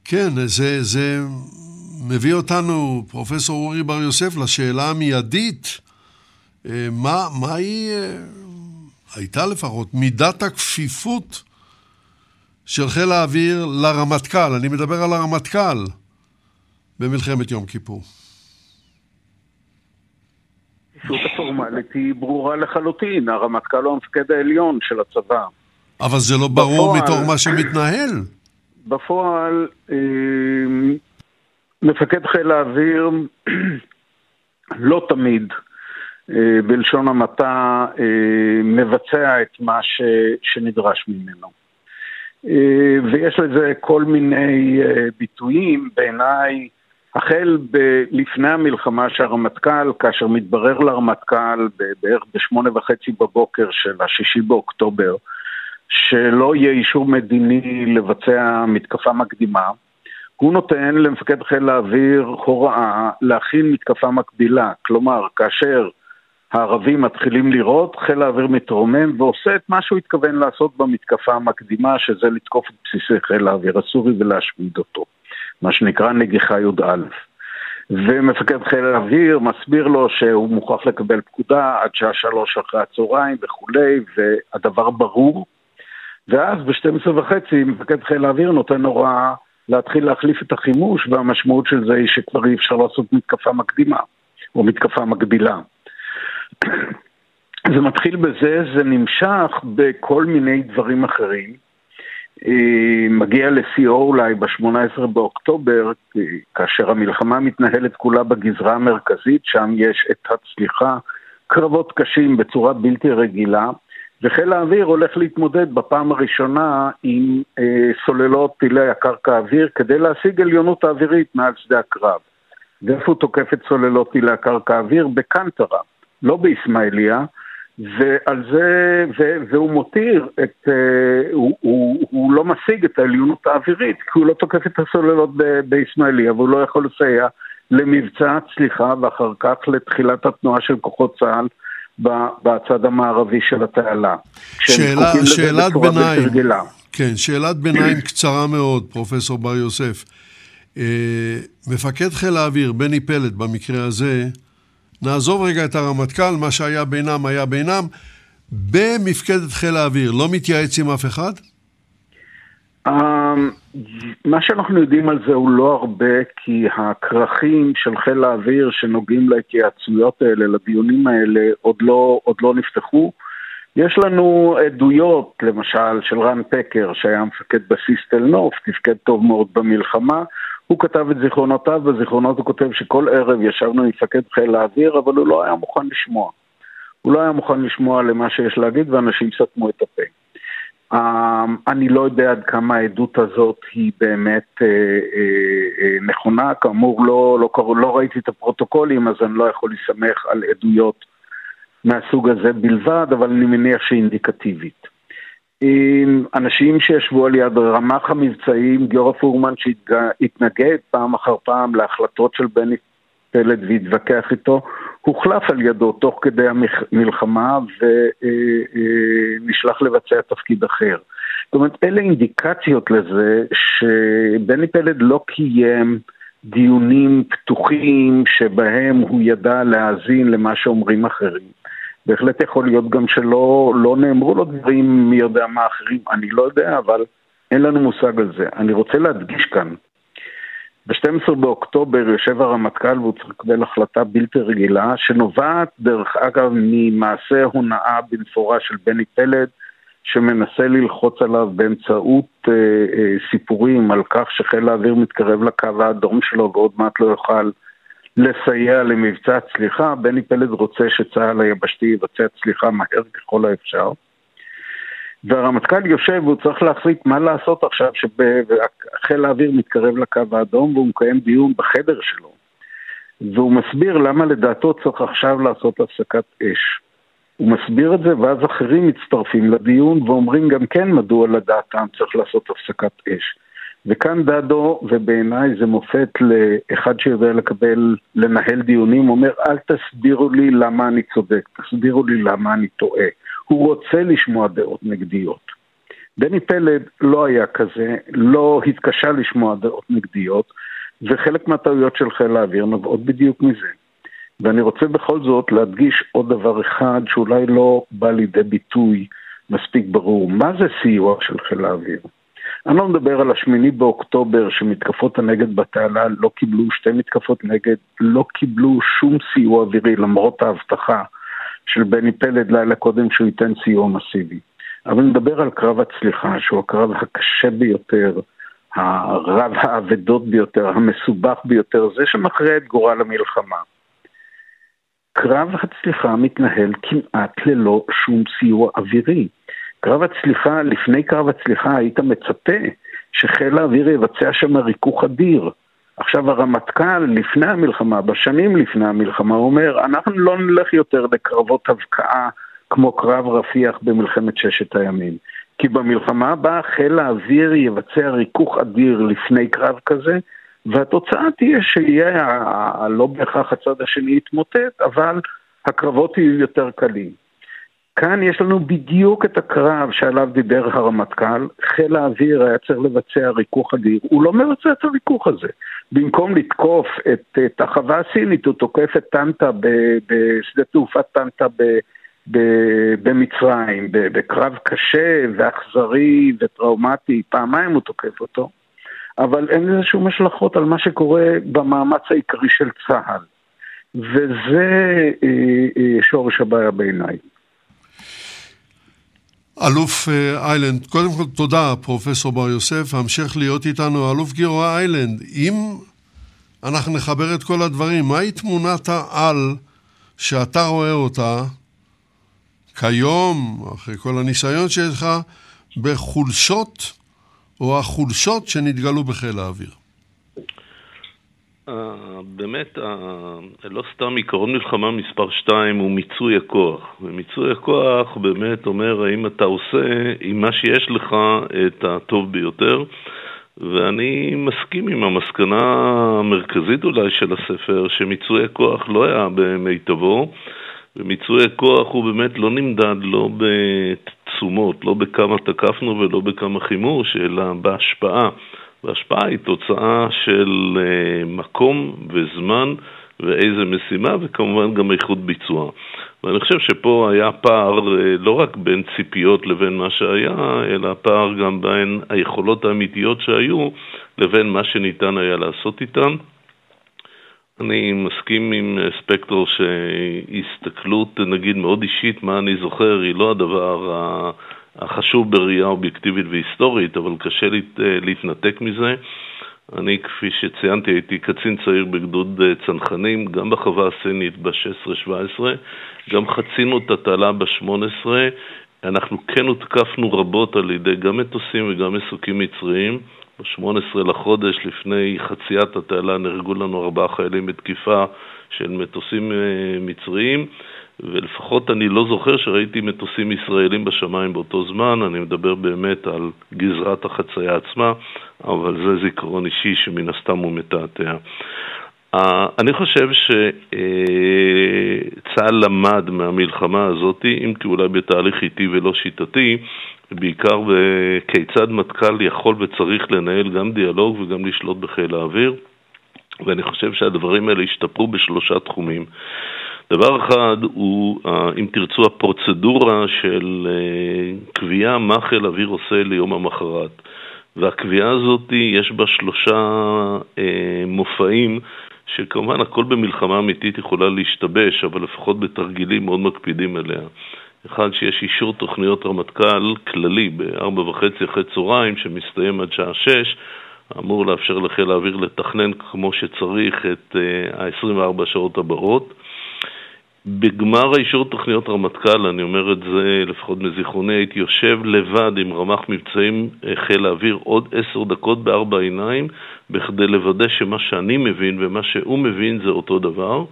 כן, זה, זה מביא אותנו, פרופסור אורי בר יוסף, לשאלה המיידית, מה, מה היא, אה, הייתה לפחות, מידת הכפיפות של חיל האוויר לרמטכ"ל, אני מדבר על הרמטכ"ל, במלחמת יום כיפור. הפורמלית היא ברורה לחלוטין, הרמטכ"ל הוא המפקד העליון של הצבא. אבל זה לא ברור בפועל, מתוך מה שמתנהל. בפועל, אה, מפקד חיל האוויר לא תמיד, אה, בלשון המעטה, אה, מבצע את מה ש, שנדרש ממנו. ויש לזה כל מיני ביטויים, בעיניי, החל ב- לפני המלחמה שהרמטכ"ל, כאשר מתברר לרמטכ"ל בערך בשמונה וחצי בבוקר של השישי באוקטובר, שלא יהיה אישור מדיני לבצע מתקפה מקדימה, הוא נותן למפקד חיל האוויר הוראה להכין מתקפה מקבילה. כלומר, כאשר הערבים מתחילים לירות, חיל האוויר מתרומם ועושה את מה שהוא התכוון לעשות במתקפה המקדימה, שזה לתקוף את בסיסי חיל האוויר הסורי ולהשמיד אותו. מה שנקרא נגיחה י"א. ומפקד חיל האוויר מסביר לו שהוא מוכרח לקבל פקודה עד שעה שלוש אחרי הצהריים וכולי, והדבר ברור. ואז ב-12 וחצי מפקד חיל האוויר נותן הוראה להתחיל להחליף את החימוש, והמשמעות של זה היא שכבר אי אפשר לעשות מתקפה מקדימה, או מתקפה מקבילה. זה מתחיל בזה, זה נמשך בכל מיני דברים אחרים. אה, מגיע לשיאו אולי ב-18 באוקטובר, אה, כאשר המלחמה מתנהלת כולה בגזרה המרכזית, שם יש את הצליחה, קרבות קשים בצורה בלתי רגילה, וחיל האוויר הולך להתמודד בפעם הראשונה עם אה, סוללות טילי הקרקע האוויר כדי להשיג עליונות האווירית מעל שדה הקרב. ואיפה הוא תוקף את סוללות טילי הקרקע האוויר? בקנטרה, לא באיסמעיליה, ועל זה, ו, והוא מותיר את, uh, הוא, הוא, הוא לא משיג את העליונות האווירית, כי הוא לא תוקף את הסוללות באיסמעיליה, והוא לא יכול לסייע למבצע הצליחה ואחר כך לתחילת התנועה של כוחות צה"ל בצד המערבי של התעלה. שאלה, שאלת ביניים, כן, שאלת ביניים קצרה מאוד, פרופסור בר יוסף. אה, מפקד חיל האוויר, בני פלד במקרה הזה, נעזוב רגע את הרמטכ"ל, מה שהיה בינם היה בינם. במפקדת חיל האוויר, לא מתייעץ עם אף אחד? אמ, מה שאנחנו יודעים על זה הוא לא הרבה, כי הכרכים של חיל האוויר שנוגעים להתייעצויות האלה, לדיונים האלה, עוד לא, עוד לא נפתחו. יש לנו עדויות, למשל, של רן פקר, שהיה מפקד בסיס תל נוף, תפקד טוב מאוד במלחמה. הוא כתב את זיכרונותיו, בזיכרונות הוא כותב שכל ערב ישבנו עם מפקד חיל האוויר, אבל הוא לא היה מוכן לשמוע. הוא לא היה מוכן לשמוע למה שיש להגיד, ואנשים סתמו את הפה. Um, אני לא יודע עד כמה העדות הזאת היא באמת uh, uh, uh, נכונה, כאמור לא, לא, לא ראיתי את הפרוטוקולים אז אני לא יכול להסתמך על עדויות מהסוג הזה בלבד, אבל אני מניח שהיא אינדיקטיבית. עם אנשים שישבו על יד רמ"ח המבצעים, גיורא פורמן שהתנגד פעם אחר פעם להחלטות של בני פלד והתווכח איתו, הוחלף על ידו תוך כדי המלחמה ונשלח לבצע תפקיד אחר. זאת אומרת, אלה אינדיקציות לזה שבני פלד לא קיים דיונים פתוחים שבהם הוא ידע להאזין למה שאומרים אחרים. בהחלט יכול להיות גם שלא לא נאמרו לו דברים מי יודע מה אחרים, אני לא יודע, אבל אין לנו מושג על זה. אני רוצה להדגיש כאן, ב-12 באוקטובר יושב הרמטכ"ל והוא צריך לקבל החלטה בלתי רגילה, שנובעת דרך אגב ממעשה הונאה במפורש של בני פלד, שמנסה ללחוץ עליו באמצעות אה, אה, סיפורים על כך שחיל האוויר מתקרב לקו האדום שלו ועוד מעט לא יוכל לסייע למבצע צליחה, בני פלד רוצה שצה"ל היבשתי יבצע צליחה מהר ככל האפשר. והרמטכ"ל יושב והוא צריך להחליט מה לעשות עכשיו שחיל האוויר מתקרב לקו האדום והוא מקיים דיון בחדר שלו. והוא מסביר למה לדעתו צריך עכשיו לעשות הפסקת אש. הוא מסביר את זה ואז אחרים מצטרפים לדיון ואומרים גם כן מדוע לדעתם צריך לעשות הפסקת אש. וכאן דדו, ובעיניי זה מופת לאחד שיודע לקבל, לנהל דיונים, אומר אל תסבירו לי למה אני צודק, תסבירו לי למה אני טועה. הוא רוצה לשמוע דעות נגדיות. בני פלד לא היה כזה, לא התקשה לשמוע דעות נגדיות, וחלק מהטעויות של חיל האוויר נובעות בדיוק מזה. ואני רוצה בכל זאת להדגיש עוד דבר אחד שאולי לא בא לידי ביטוי מספיק ברור. מה זה סיוע של חיל האוויר? אני לא מדבר על השמיני באוקטובר שמתקפות הנגד בתעלה לא קיבלו שתי מתקפות נגד, לא קיבלו שום סיוע אווירי למרות ההבטחה של בני פלד לילה קודם שהוא ייתן סיוע מסיבי. אבל נדבר על קרב הצליחה, שהוא הקרב הקשה ביותר, הרב האבדות ביותר, המסובך ביותר, זה שמכריע את גורל המלחמה. קרב הצליחה מתנהל כמעט ללא שום סיוע אווירי. קרב הצליחה, לפני קרב הצליחה היית מצפה שחיל האוויר יבצע שם ריכוך אדיר. עכשיו הרמטכ"ל לפני המלחמה, בשנים לפני המלחמה, אומר, אנחנו לא נלך יותר לקרבות הבקעה כמו קרב רפיח במלחמת ששת הימים. כי במלחמה הבאה חיל האוויר יבצע ריכוך אדיר לפני קרב כזה, והתוצאה תהיה שיהיה, לא בהכרח הצד השני יתמוטט, אבל הקרבות יהיו יותר קלים. כאן יש לנו בדיוק את הקרב שעליו דיבר הרמטכ"ל, חיל האוויר היה צריך לבצע ריכוך אדיר, הוא לא מבצע את הריכוך הזה. במקום לתקוף את, את החווה הסינית, הוא תוקף את טנטה בשדה תעופה טנטה במצרים, בקרב קשה ואכזרי וטראומטי, פעמיים הוא תוקף אותו, אבל אין לזה שום השלכות על מה שקורה במאמץ העיקרי של צה"ל. וזה אה, אה, שורש הבעיה בעיניי. אלוף אה, איילנד, קודם כל תודה, פרופסור בר יוסף, המשך להיות איתנו, אלוף גיורא איילנד, אם אנחנו נחבר את כל הדברים, מהי תמונת העל שאתה רואה אותה כיום, אחרי כל הניסיון שיש לך, בחולשות או החולשות שנתגלו בחיל האוויר? באמת, לא סתם עיקרון מלחמה מספר 2 הוא מיצוי הכוח. ומיצוי הכוח באמת אומר האם אתה עושה עם מה שיש לך את הטוב ביותר. ואני מסכים עם המסקנה המרכזית אולי של הספר, שמיצוי הכוח לא היה במיטבו. ומיצוי הכוח הוא באמת לא נמדד לא בתשומות, לא בכמה תקפנו ולא בכמה חימוש, אלא בהשפעה. והשפעה היא תוצאה של uh, מקום וזמן ואיזה משימה, וכמובן גם איכות ביצוע. ואני חושב שפה היה פער uh, לא רק בין ציפיות לבין מה שהיה, אלא פער גם בין היכולות האמיתיות שהיו לבין מה שניתן היה לעשות איתן. אני מסכים עם אה, ספקטור שהסתכלות, נגיד, מאוד אישית, מה אני זוכר, היא לא הדבר החשוב בראייה אובייקטיבית והיסטורית, אבל קשה להת, אה, להתנתק מזה. אני, כפי שציינתי, הייתי קצין צעיר בגדוד אה, צנחנים, גם בחווה הסינית ב-16-17, גם חצינו את התעלה ב-18. אנחנו כן הותקפנו רבות על ידי גם מטוסים וגם מסוקים מצריים. ב-18 לחודש, לפני חציית התעלה, נהרגו לנו ארבעה חיילים בתקיפה של מטוסים אה, מצריים, ולפחות אני לא זוכר שראיתי מטוסים ישראלים בשמיים באותו זמן, אני מדבר באמת על גזרת החצייה עצמה, אבל זה זיכרון אישי שמן הסתם הוא מתעתע. אני חושב שצה"ל למד מהמלחמה הזאת, אם כי אולי בתהליך איטי ולא שיטתי, בעיקר כיצד מטכ"ל יכול וצריך לנהל גם דיאלוג וגם לשלוט בחיל האוויר, ואני חושב שהדברים האלה השתפרו בשלושה תחומים. דבר אחד הוא, אם תרצו, הפרוצדורה של אה, קביעה מה חיל האוויר עושה ליום המחרת. והקביעה הזאת, יש בה שלושה אה, מופעים שכמובן הכל במלחמה אמיתית יכולה להשתבש, אבל לפחות בתרגילים מאוד מקפידים עליה. אחד, שיש אישור תוכניות רמטכ"ל כללי בארבע וחצי אחרי צהריים, שמסתיים עד שעה שש, אמור לאפשר לחיל האוויר לתכנן כמו שצריך את ה-24 שעות הבאות. בגמר האישור תוכניות רמטכ"ל, אני אומר את זה לפחות מזיכרוני, הייתי יושב לבד עם רמ"ח מבצעים אה, חיל האוויר עוד עשר דקות בארבע עיניים, בכדי לוודא שמה שאני מבין ומה שהוא מבין זה אותו דבר.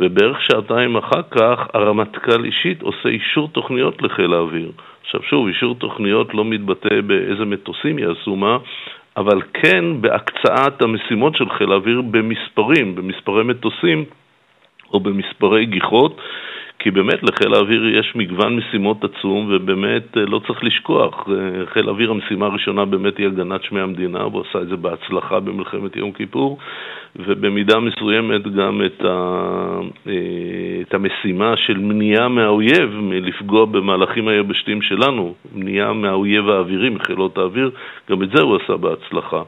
ובערך שעתיים אחר כך הרמטכ"ל אישית עושה אישור תוכניות לחיל האוויר. עכשיו שוב, אישור תוכניות לא מתבטא באיזה מטוסים יעשו מה, אבל כן בהקצאת המשימות של חיל האוויר במספרים, במספרי מטוסים או במספרי גיחות, כי באמת לחיל האוויר יש מגוון משימות עצום, ובאמת אה, לא צריך לשכוח, אה, חיל האוויר המשימה הראשונה באמת היא הגנת שמי המדינה, והוא עשה את זה בהצלחה במלחמת יום כיפור, ובמידה מסוימת גם את, ה, אה, את המשימה של מניעה מהאויב מלפגוע במהלכים היבשתיים שלנו, מניעה מהאויב האווירי, מחילות האוויר, גם את זה הוא עשה בהצלחה.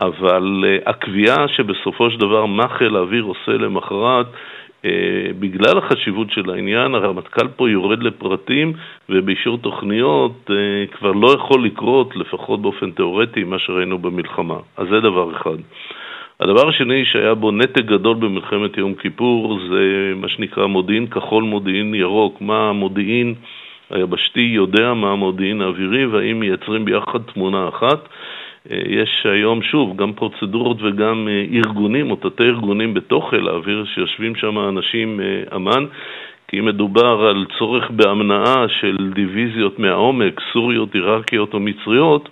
אבל הקביעה שבסופו של דבר מה חיל האוויר עושה למחרת אה, בגלל החשיבות של העניין, הרמטכ"ל פה יורד לפרטים ובאישור תוכניות אה, כבר לא יכול לקרות, לפחות באופן תיאורטי, מה שראינו במלחמה. אז זה דבר אחד. הדבר השני שהיה בו נתק גדול במלחמת יום כיפור זה מה שנקרא מודיעין כחול, מודיעין ירוק. מה המודיעין היבשתי יודע מה המודיעין האווירי והאם מייצרים ביחד תמונה אחת. יש היום, שוב, גם פרוצדורות וגם אה, ארגונים, או תתי ארגונים בתוך חיל האוויר, שיושבים שם אנשים אה, אמ"ן, כי אם מדובר על צורך בהמנעה של דיוויזיות מהעומק, סוריות, עיראקיות או מצריות,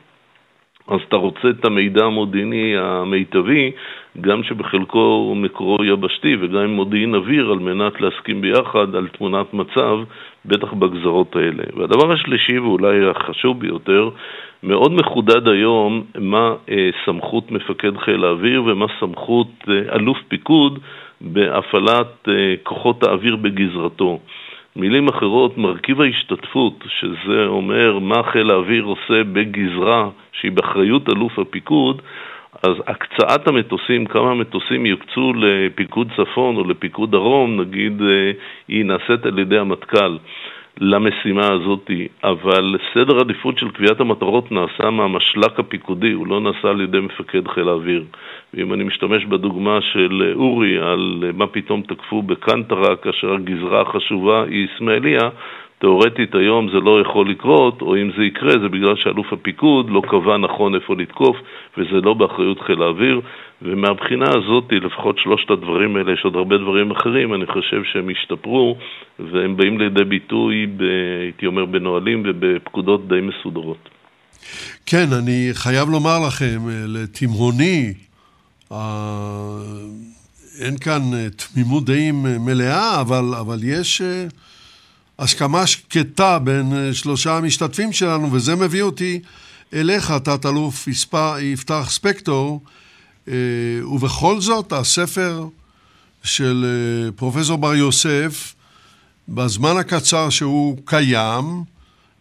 אז אתה רוצה את המידע המודיעיני המיטבי, גם שבחלקו מקורו יבשתי וגם עם מודיעין אוויר, על מנת להסכים ביחד על תמונת מצב, בטח בגזרות האלה. והדבר השלישי, ואולי החשוב ביותר, מאוד מחודד היום מה אה, סמכות מפקד חיל האוויר ומה סמכות אה, אלוף פיקוד בהפעלת אה, כוחות האוויר בגזרתו. מילים אחרות, מרכיב ההשתתפות, שזה אומר מה חיל האוויר עושה בגזרה שהיא באחריות אלוף הפיקוד, אז הקצאת המטוסים, כמה מטוסים יוקצו לפיקוד צפון או לפיקוד דרום, נגיד, אה, היא נעשית על ידי המטכ"ל. למשימה הזאת, אבל סדר עדיפות של קביעת המטרות נעשה מהמשל"ק הפיקודי, הוא לא נעשה על ידי מפקד חיל האוויר. ואם אני משתמש בדוגמה של אורי על מה פתאום תקפו בקנטרה כאשר הגזרה החשובה היא אסמאעיליה, תאורטית היום זה לא יכול לקרות, או אם זה יקרה זה בגלל שאלוף הפיקוד לא קבע נכון איפה לתקוף, וזה לא באחריות חיל האוויר, ומהבחינה הזאת, לפחות שלושת הדברים האלה, יש עוד הרבה דברים אחרים, אני חושב שהם השתפרו, והם באים לידי ביטוי, ב, הייתי אומר, בנהלים ובפקודות די מסודרות. כן, אני חייב לומר לכם, לתימהוני, אין כאן תמימות דעים מלאה, אבל, אבל יש... הסכמה שקטה בין אה, שלושה המשתתפים שלנו, וזה מביא אותי אליך, תת-אלוף יפתח ספקטור, אה, ובכל זאת הספר של אה, פרופסור בר יוסף, בזמן הקצר שהוא קיים,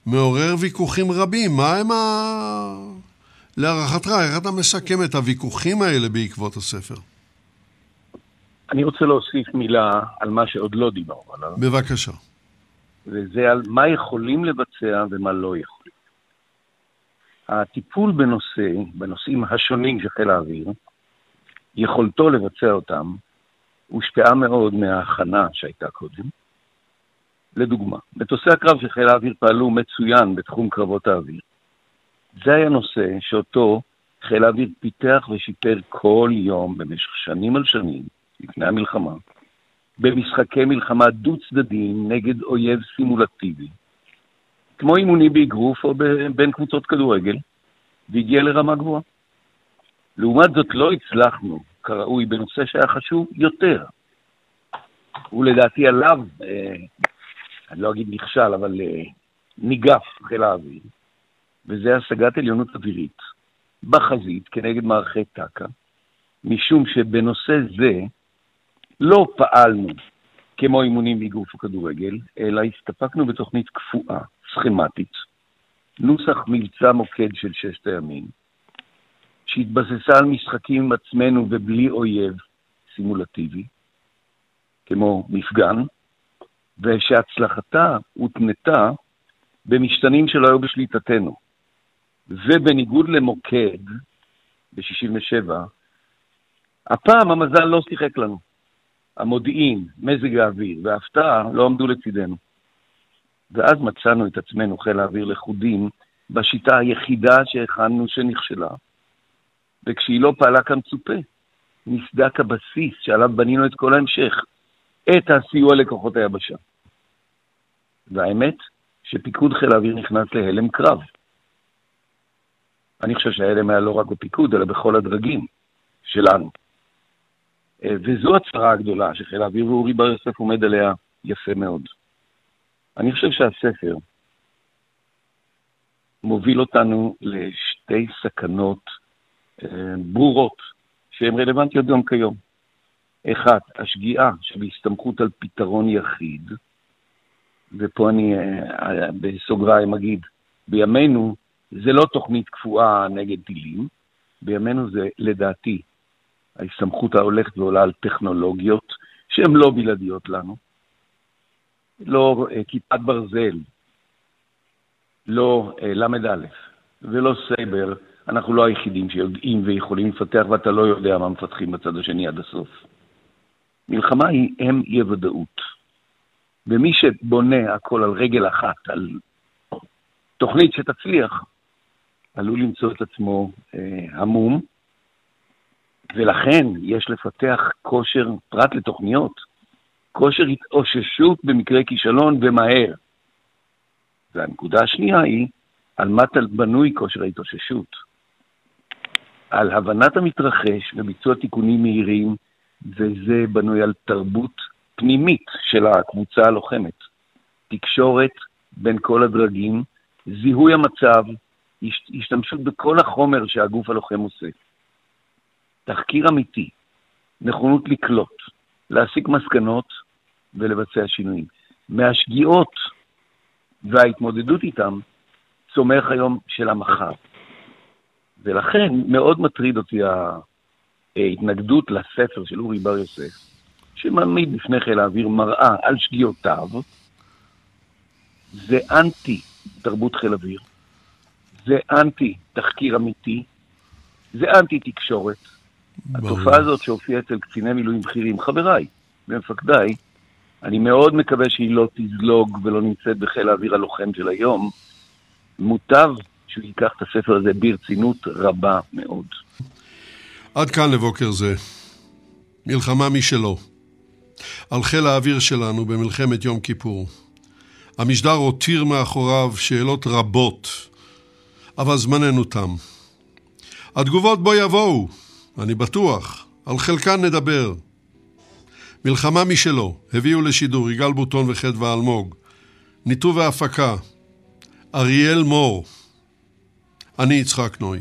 מעורר ויכוחים רבים. מה הם ה... להערכתך, איך אתה מסכם את הוויכוחים האלה בעקבות הספר? אני רוצה להוסיף מילה על מה שעוד לא דיברנו עליו. בבקשה. וזה על מה יכולים לבצע ומה לא יכולים. הטיפול בנושא, בנושאים השונים של חיל האוויר, יכולתו לבצע אותם, הושפעה מאוד מההכנה שהייתה קודם. לדוגמה, מטוסי הקרב של חיל האוויר פעלו מצוין בתחום קרבות האוויר. זה היה נושא שאותו חיל האוויר פיתח ושיפר כל יום במשך שנים על שנים, לפני המלחמה, במשחקי מלחמה דו-צדדיים נגד אויב סימולטיבי, כמו אימונים באגרוף או בין קבוצות כדורגל, והגיע לרמה גבוהה. לעומת זאת לא הצלחנו כראוי בנושא שהיה חשוב יותר. ולדעתי עליו, אה, אני לא אגיד נכשל, אבל אה, ניגף חיל האוויר, וזה השגת עליונות אווירית בחזית כנגד מערכי טק"א, משום שבנושא זה לא פעלנו כמו אימונים מאגרוף וכדורגל, אלא הסתפקנו בתוכנית קפואה, סכמטית, נוסח מבצע מוקד של ששת הימים, שהתבססה על משחקים עם עצמנו ובלי אויב סימולטיבי, כמו מפגן, ושהצלחתה הותנתה במשתנים שלא היו בשליטתנו. ובניגוד למוקד ב-67', הפעם המזל לא שיחק לנו. המודיעין, מזג האוויר וההפתעה לא עמדו לצידנו. ואז מצאנו את עצמנו, חיל האוויר לכודים, בשיטה היחידה שהכנו שנכשלה, וכשהיא לא פעלה כמצופה, נסדק הבסיס שעליו בנינו את כל ההמשך, את הסיוע לכוחות היבשה. והאמת, שפיקוד חיל האוויר נכנס להלם קרב. אני חושב שההלם היה לא רק בפיקוד, אלא בכל הדרגים שלנו. אה, וזו הצהרה הגדולה שחיל האוויר ואורי בר יוסף עומד עליה יפה מאוד. אני חושב שהספר מוביל אותנו לשתי סכנות אה, ברורות, שהן רלוונטיות גם כיום. אחת, השגיאה שבהסתמכות על פתרון יחיד, ופה אני אה, בסוגריים אגיד, בימינו זה לא תוכנית קפואה נגד טילים, בימינו זה לדעתי ההסתמכות ההולכת ועולה על טכנולוגיות שהן לא בלעדיות לנו. לא אה, כיפת ברזל, לא אה, ל"א ולא סייבר, אנחנו לא היחידים שיודעים ויכולים לפתח, ואתה לא יודע מה מפתחים בצד השני עד הסוף. מלחמה היא אם אי-ודאות. ומי שבונה הכל על רגל אחת, על תוכנית שתצליח, עלול למצוא את עצמו אה, המום, ולכן יש לפתח כושר, פרט לתוכניות, כושר התאוששות במקרה כישלון ומהר. והנקודה השנייה היא, על מה בנוי כושר ההתאוששות? על הבנת המתרחש וביצוע תיקונים מהירים, וזה בנוי על תרבות פנימית של הקבוצה הלוחמת. תקשורת בין כל הדרגים, זיהוי המצב, השתמשות בכל החומר שהגוף הלוחם עושה. תחקיר אמיתי, נכונות לקלוט, להסיק מסקנות ולבצע שינויים. מהשגיאות וההתמודדות איתם צומח היום של המחר. ולכן מאוד מטריד אותי ההתנגדות לספר של אורי בר יוסף, שמעמיד בפני חיל האוויר מראה על שגיאותיו, זה אנטי תרבות חיל אוויר, זה אנטי תחקיר אמיתי, זה אנטי תקשורת. התופעה הזאת שהופיעה אצל קציני מילואים בכירים, חבריי ומפקדיי, אני מאוד מקווה שהיא לא תזלוג ולא נמצאת בחיל האוויר הלוחם של היום. מוטב שהוא ייקח את הספר הזה ברצינות רבה מאוד. עד כאן לבוקר זה. מלחמה משלו. על חיל האוויר שלנו במלחמת יום כיפור. המשדר הותיר מאחוריו שאלות רבות, אבל זמננו תם. התגובות בו יבואו, אני בטוח, על חלקן נדבר. מלחמה משלו, הביאו לשידור יגאל בוטון וחדווה אלמוג. ניתוב והפקה, אריאל מור. אני יצחק נוי.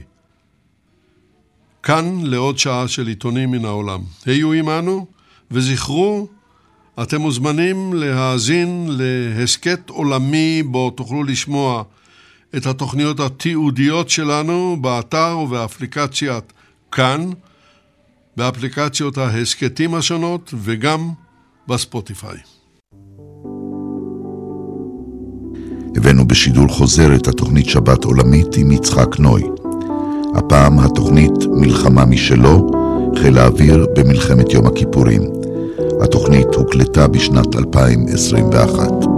כאן לעוד שעה של עיתונים מן העולם. היו עמנו, וזכרו, אתם מוזמנים להאזין להסכת עולמי בו תוכלו לשמוע את התוכניות התיעודיות שלנו באתר ובאפליקציית כאן, באפליקציות ההסכתים השונות וגם בספוטיפיי. הבאנו בשידור חוזר את התוכנית שבת עולמית עם יצחק נוי. הפעם התוכנית מלחמה משלו, חיל האוויר במלחמת יום הכיפורים. התוכנית הוקלטה בשנת 2021.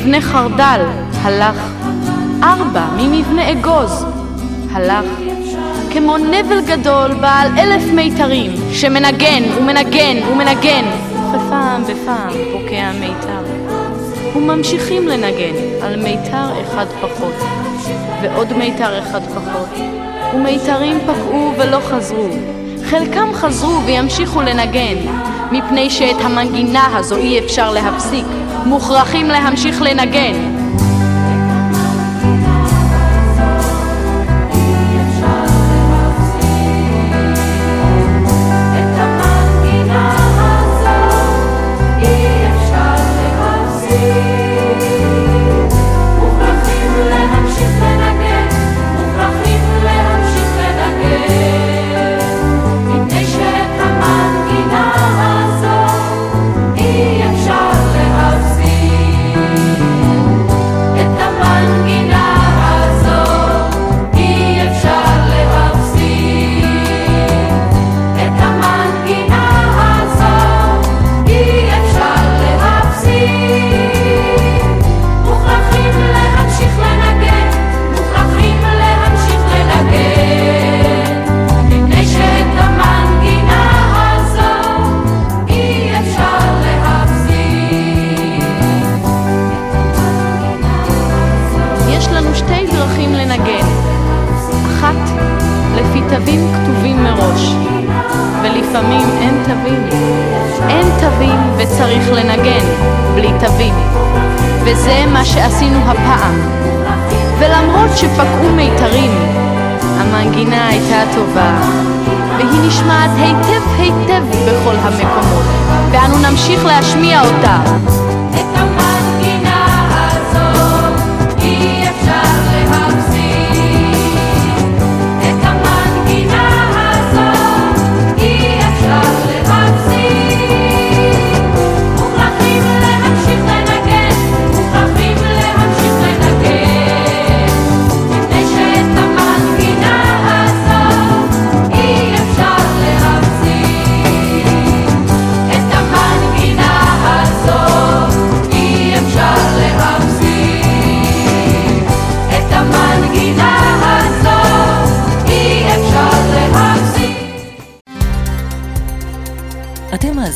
ממבנה חרדל, הלך. ארבע ממבנה אגוז, הלך. כמו נבל גדול בעל אלף מיתרים, שמנגן ומנגן ומנגן, ופעם בפעם פוקע מיתר. וממשיכים לנגן על מיתר אחד פחות, ועוד מיתר אחד פחות, ומיתרים פקעו ולא חזרו. חלקם חזרו וימשיכו לנגן, מפני שאת המנגינה הזו אי אפשר להפסיק, מוכרחים להמשיך לנגן.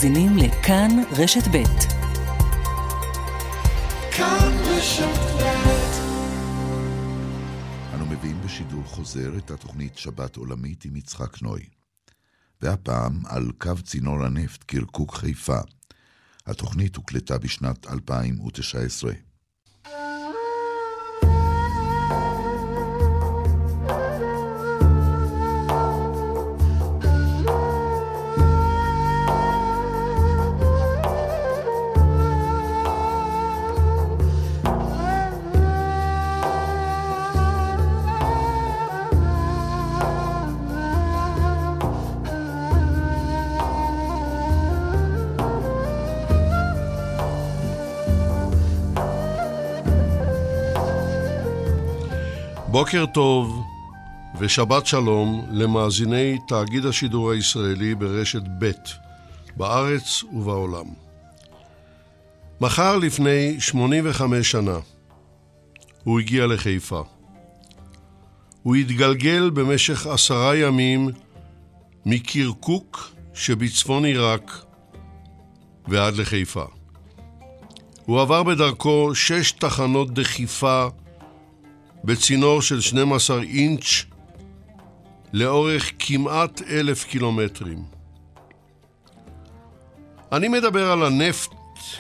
מאזינים לכאן רשת ב'. אנו מביאים בשידור חוזר את התוכנית שבת עולמית עם יצחק נוי. והפעם על קו צינור הנפט קרקוק חיפה. התוכנית הוקלטה בשנת 2019. בוקר טוב ושבת שלום למאזיני תאגיד השידור הישראלי ברשת ב' בארץ ובעולם. מחר לפני 85 שנה הוא הגיע לחיפה. הוא התגלגל במשך עשרה ימים מקירקוק שבצפון עיראק ועד לחיפה. הוא עבר בדרכו שש תחנות דחיפה בצינור של 12 אינץ' לאורך כמעט אלף קילומטרים. אני מדבר על הנפט,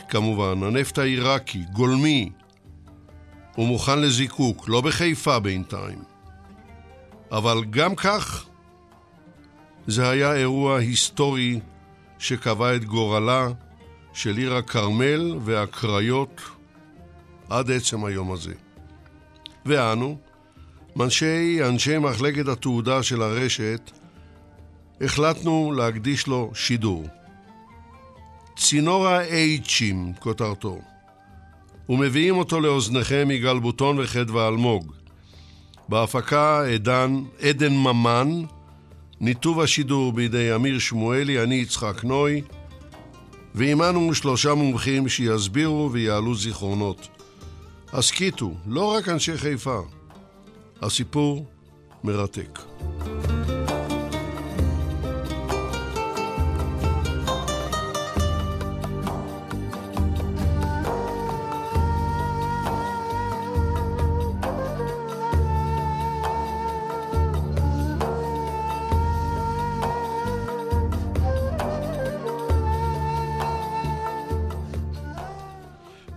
כמובן, הנפט העיראקי, גולמי. הוא מוכן לזיקוק, לא בחיפה בינתיים. אבל גם כך, זה היה אירוע היסטורי שקבע את גורלה של עיר הכרמל והקריות עד עצם היום הזה. ואנו, אנשי, אנשי מחלקת התעודה של הרשת, החלטנו להקדיש לו שידור. צינור האייצ'ים, כותרתו, ומביאים אותו לאוזניכם יגאל בוטון וחדווה אלמוג. בהפקה עדן, עדן ממן, ניתוב השידור בידי אמיר שמואלי, אני יצחק נוי, ועימנו שלושה מומחים שיסבירו ויעלו זיכרונות. הסכיתו, לא רק אנשי חיפה. הסיפור מרתק.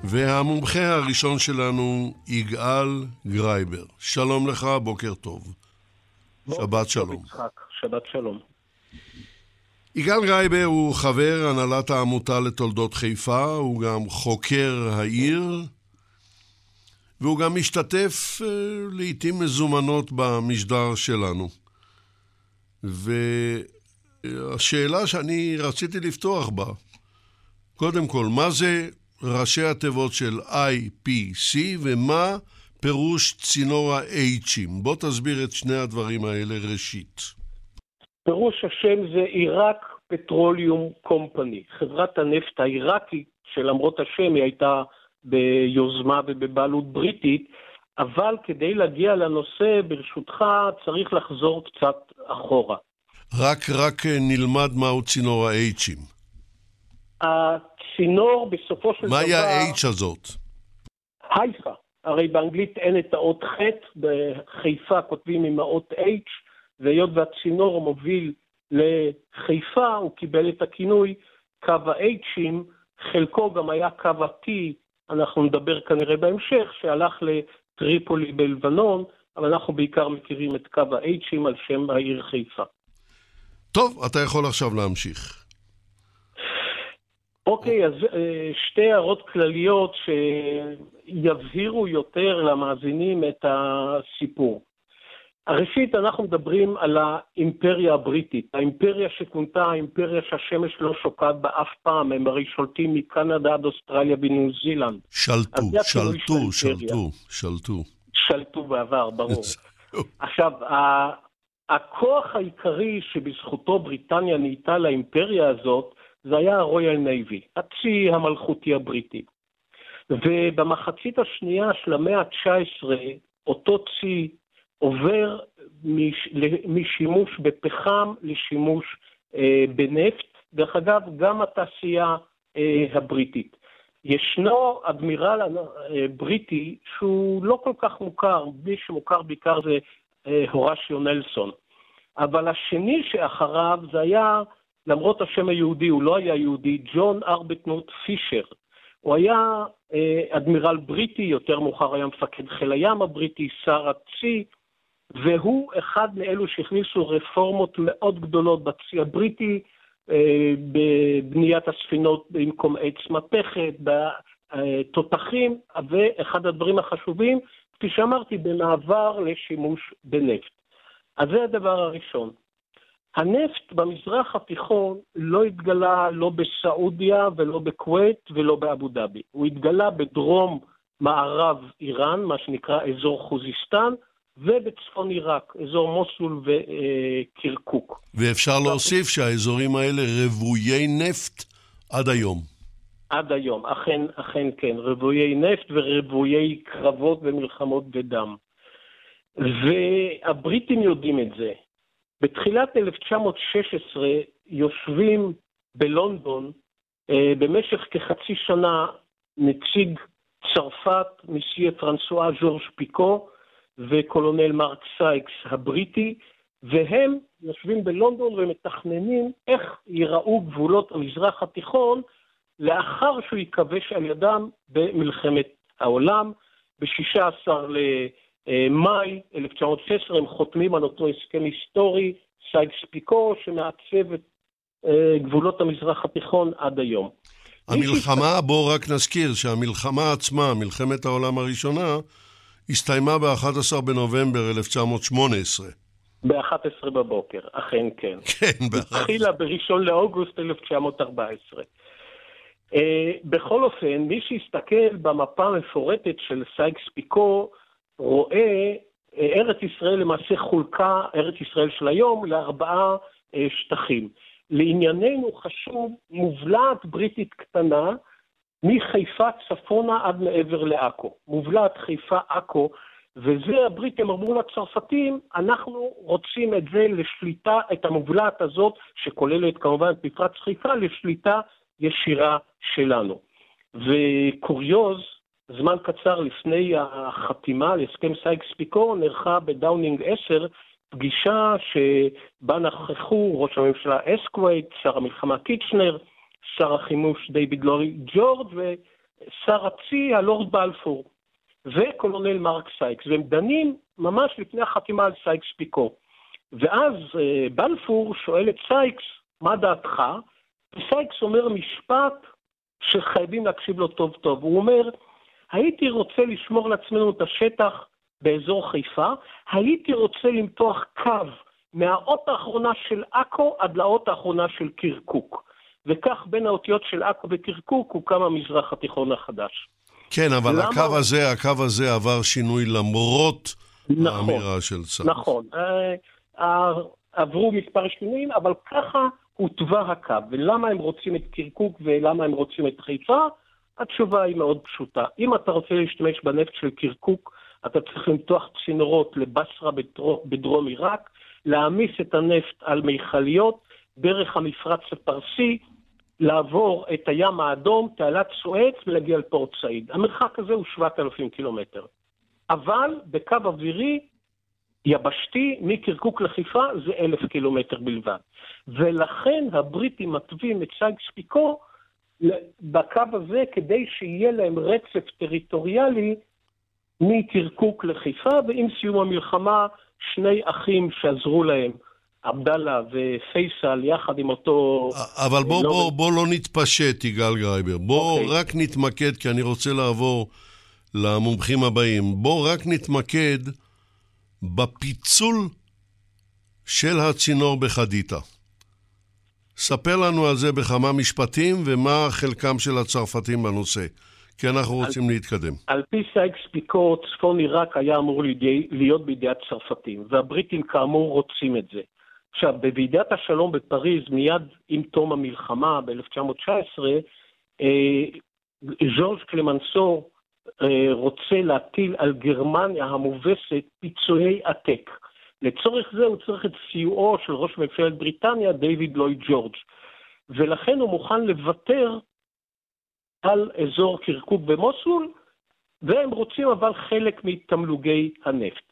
והמומחה הראשון שלנו, יגאל גרייבר. שלום לך, בוקר טוב. שבת שלום. שבת שלום. יגאל גרייבר הוא חבר הנהלת העמותה לתולדות חיפה, הוא גם חוקר העיר, והוא גם משתתף אה, לעיתים מזומנות במשדר שלנו. והשאלה שאני רציתי לפתוח בה, קודם כל, מה זה ראשי התיבות של IPC ומה פירוש צינור ה-H'ים. בוא תסביר את שני הדברים האלה ראשית. פירוש השם זה עיראק פטרוליום קומפני, חברת הנפט העיראקית, שלמרות השם היא הייתה ביוזמה ובבעלות בריטית, אבל כדי להגיע לנושא, ברשותך, צריך לחזור קצת אחורה. רק, רק נלמד מהו צינור ה-H'ים. הצינור בסופו של מהי דבר... מהי ה-H הזאת? הייפה. הרי באנגלית אין את האות ח', בחיפה כותבים עם האות H, והיות והצינור מוביל לחיפה, הוא קיבל את הכינוי קו ה-H'ים, חלקו גם היה קו ה-T, אנחנו נדבר כנראה בהמשך, שהלך לטריפולי בלבנון, אבל אנחנו בעיקר מכירים את קו ה-H'ים על שם העיר חיפה. טוב, אתה יכול עכשיו להמשיך. אוקיי, אז אה, שתי הערות כלליות שיבהירו יותר למאזינים את הסיפור. ראשית, אנחנו מדברים על האימפריה הבריטית, האימפריה שכונתה האימפריה שהשמש לא שוקעת בה אף פעם, הם הרי שולטים מקנדה עד אוסטרליה וניו זילנד. שלטו, שלטו, שלטו, שלטו. שלטו בעבר, ברור. עכשיו, הכוח העיקרי שבזכותו בריטניה נהייתה לאימפריה הזאת, זה היה הרויאל נייבי, הצי המלכותי הבריטי. ובמחצית השנייה של המאה ה-19, אותו צי עובר מש, משימוש בפחם לשימוש אה, בנפט. דרך אגב, גם התעשייה אה, הבריטית. ישנו אדמירל אה, בריטי שהוא לא כל כך מוכר, מי שמוכר בעיקר זה אה, הורשיו נלסון. אבל השני שאחריו זה היה, למרות השם היהודי, הוא לא היה יהודי, ג'ון ארבטנוט פישר. הוא היה אה, אדמירל בריטי, יותר מאוחר היה מפקד חיל הים הבריטי, שר הצי, והוא אחד מאלו שהכניסו רפורמות מאוד גדולות בצי הבריטי, אה, בבניית הספינות במקום עץ מתכת, בתותחים, ואחד הדברים החשובים, כפי שאמרתי, במעבר לשימוש בנפט. אז זה הדבר הראשון. הנפט במזרח התיכון לא התגלה לא בסעודיה ולא בכווית ולא באבו דאבי. הוא התגלה בדרום מערב איראן, מה שנקרא אזור חוזיסטן, ובצפון עיראק, אזור מוסול וקירקוק. ואפשר להוסיף שהאזורים האלה רוויי נפט עד היום. עד היום, אכן, אכן כן, רוויי נפט ורוויי קרבות ומלחמות בדם. והבריטים יודעים את זה. בתחילת 1916 יושבים בלונדון אה, במשך כחצי שנה נציג צרפת, מסיה פרנסואה ז'ורג' פיקו, וקולונל מרק סייקס הבריטי, והם יושבים בלונדון ומתכננים איך ייראו גבולות המזרח התיכון לאחר שהוא ייכבש על ידם במלחמת העולם. ב-16 למאי 1916 הם חותמים על אותו הסכם היסטורי, סייקס פיקו, שמעצב את אה, גבולות המזרח התיכון עד היום. המלחמה, בואו רק נזכיר שהמלחמה עצמה, מלחמת העולם הראשונה, הסתיימה ב-11 בנובמבר 1918. ב-11 בבוקר, אכן כן. כן, ב-11. התחילה ב-1 לאוגוסט 1914. אה, בכל אופן, מי שיסתכל במפה המפורטת של סייקס פיקו, רואה אה, ארץ ישראל למעשה חולקה, ארץ ישראל של היום, לארבעה אה, שטחים. לענייננו חשוב מובלעת בריטית קטנה מחיפה צפונה עד מעבר לעכו. מובלעת חיפה-עכו, וזה הבריטים אמרו לצרפתים, אנחנו רוצים את זה לשליטה, את המובלעת הזאת, שכוללת כמובן את מפרץ חיפה, לשליטה ישירה שלנו. וקוריוז, זמן קצר לפני החתימה על הסכם סייקס-פיקו, נערכה בדאונינג 10 פגישה שבה נכחו ראש הממשלה אסקווייט, שר המלחמה קיצ'נר, שר החימוש דיוויד לויד ג'ורג' ושר הצי הלורד בלפור וקולונל מרק סייקס, והם דנים ממש לפני החתימה על סייקס פיקו. ואז אה, בלפור שואל את סייקס, מה דעתך? וסייקס אומר משפט שחייבים להקשיב לו טוב טוב. הוא אומר, הייתי רוצה לשמור לעצמנו את השטח באזור חיפה, הייתי רוצה למתוח קו מהאות האחרונה של עכו עד לאות האחרונה של קרקוק. וכך בין האותיות של עכו וקרקוק הוקם המזרח התיכון החדש. כן, אבל למה... הקו הזה, הקו הזה עבר שינוי למרות נכון, האמירה של צה"ל. נכון, אה, אה, עברו מספר שינויים, אבל ככה הוטבע הקו. ולמה הם רוצים את קרקוק ולמה הם רוצים את חיפה? התשובה היא מאוד פשוטה. אם אתה רוצה להשתמש בנפט של קרקוק, אתה צריך למתוח צינורות לבסרה בדרום עיראק, להעמיס את הנפט על מכליות דרך המפרץ הפרסי, לעבור את הים האדום, תעלת סואץ ולהגיע לפורט סעיד. המרחק הזה הוא 7,000 קילומטר. אבל בקו אווירי יבשתי מקרקוק לחיפה זה אלף קילומטר בלבד. ולכן הבריטים מתווים את סייקס פיקו בקו הזה כדי שיהיה להם רצף טריטוריאלי מקרקוק לחיפה, ועם סיום המלחמה שני אחים שעזרו להם, עבדאללה ופייסל, יחד עם אותו... אבל בוא, לא... בוא, בוא לא נתפשט, יגאל גרייבר. בוא אוקיי. אוקיי. רק נתמקד, כי אני רוצה לעבור למומחים הבאים. בוא רק נתמקד בפיצול של הצינור בחדיתה. ספר לנו על זה בכמה משפטים ומה חלקם של הצרפתים בנושא, כי אנחנו רוצים על, להתקדם. על פי סייקס פיקו, צפון עיראק היה אמור לידי, להיות בידי הצרפתים, והבריטים כאמור רוצים את זה. עכשיו, בוועידת השלום בפריז, מיד עם תום המלחמה ב-1919, אה, ז'ורג' קלמנסו אה, רוצה להטיל על גרמניה המובסת פיצויי עתק. לצורך זה הוא צריך את סיועו של ראש ממשלת בריטניה, דיוויד לויד ג'ורג', ולכן הוא מוכן לוותר על אזור קרקוק במוסול, והם רוצים אבל חלק מתמלוגי הנפט.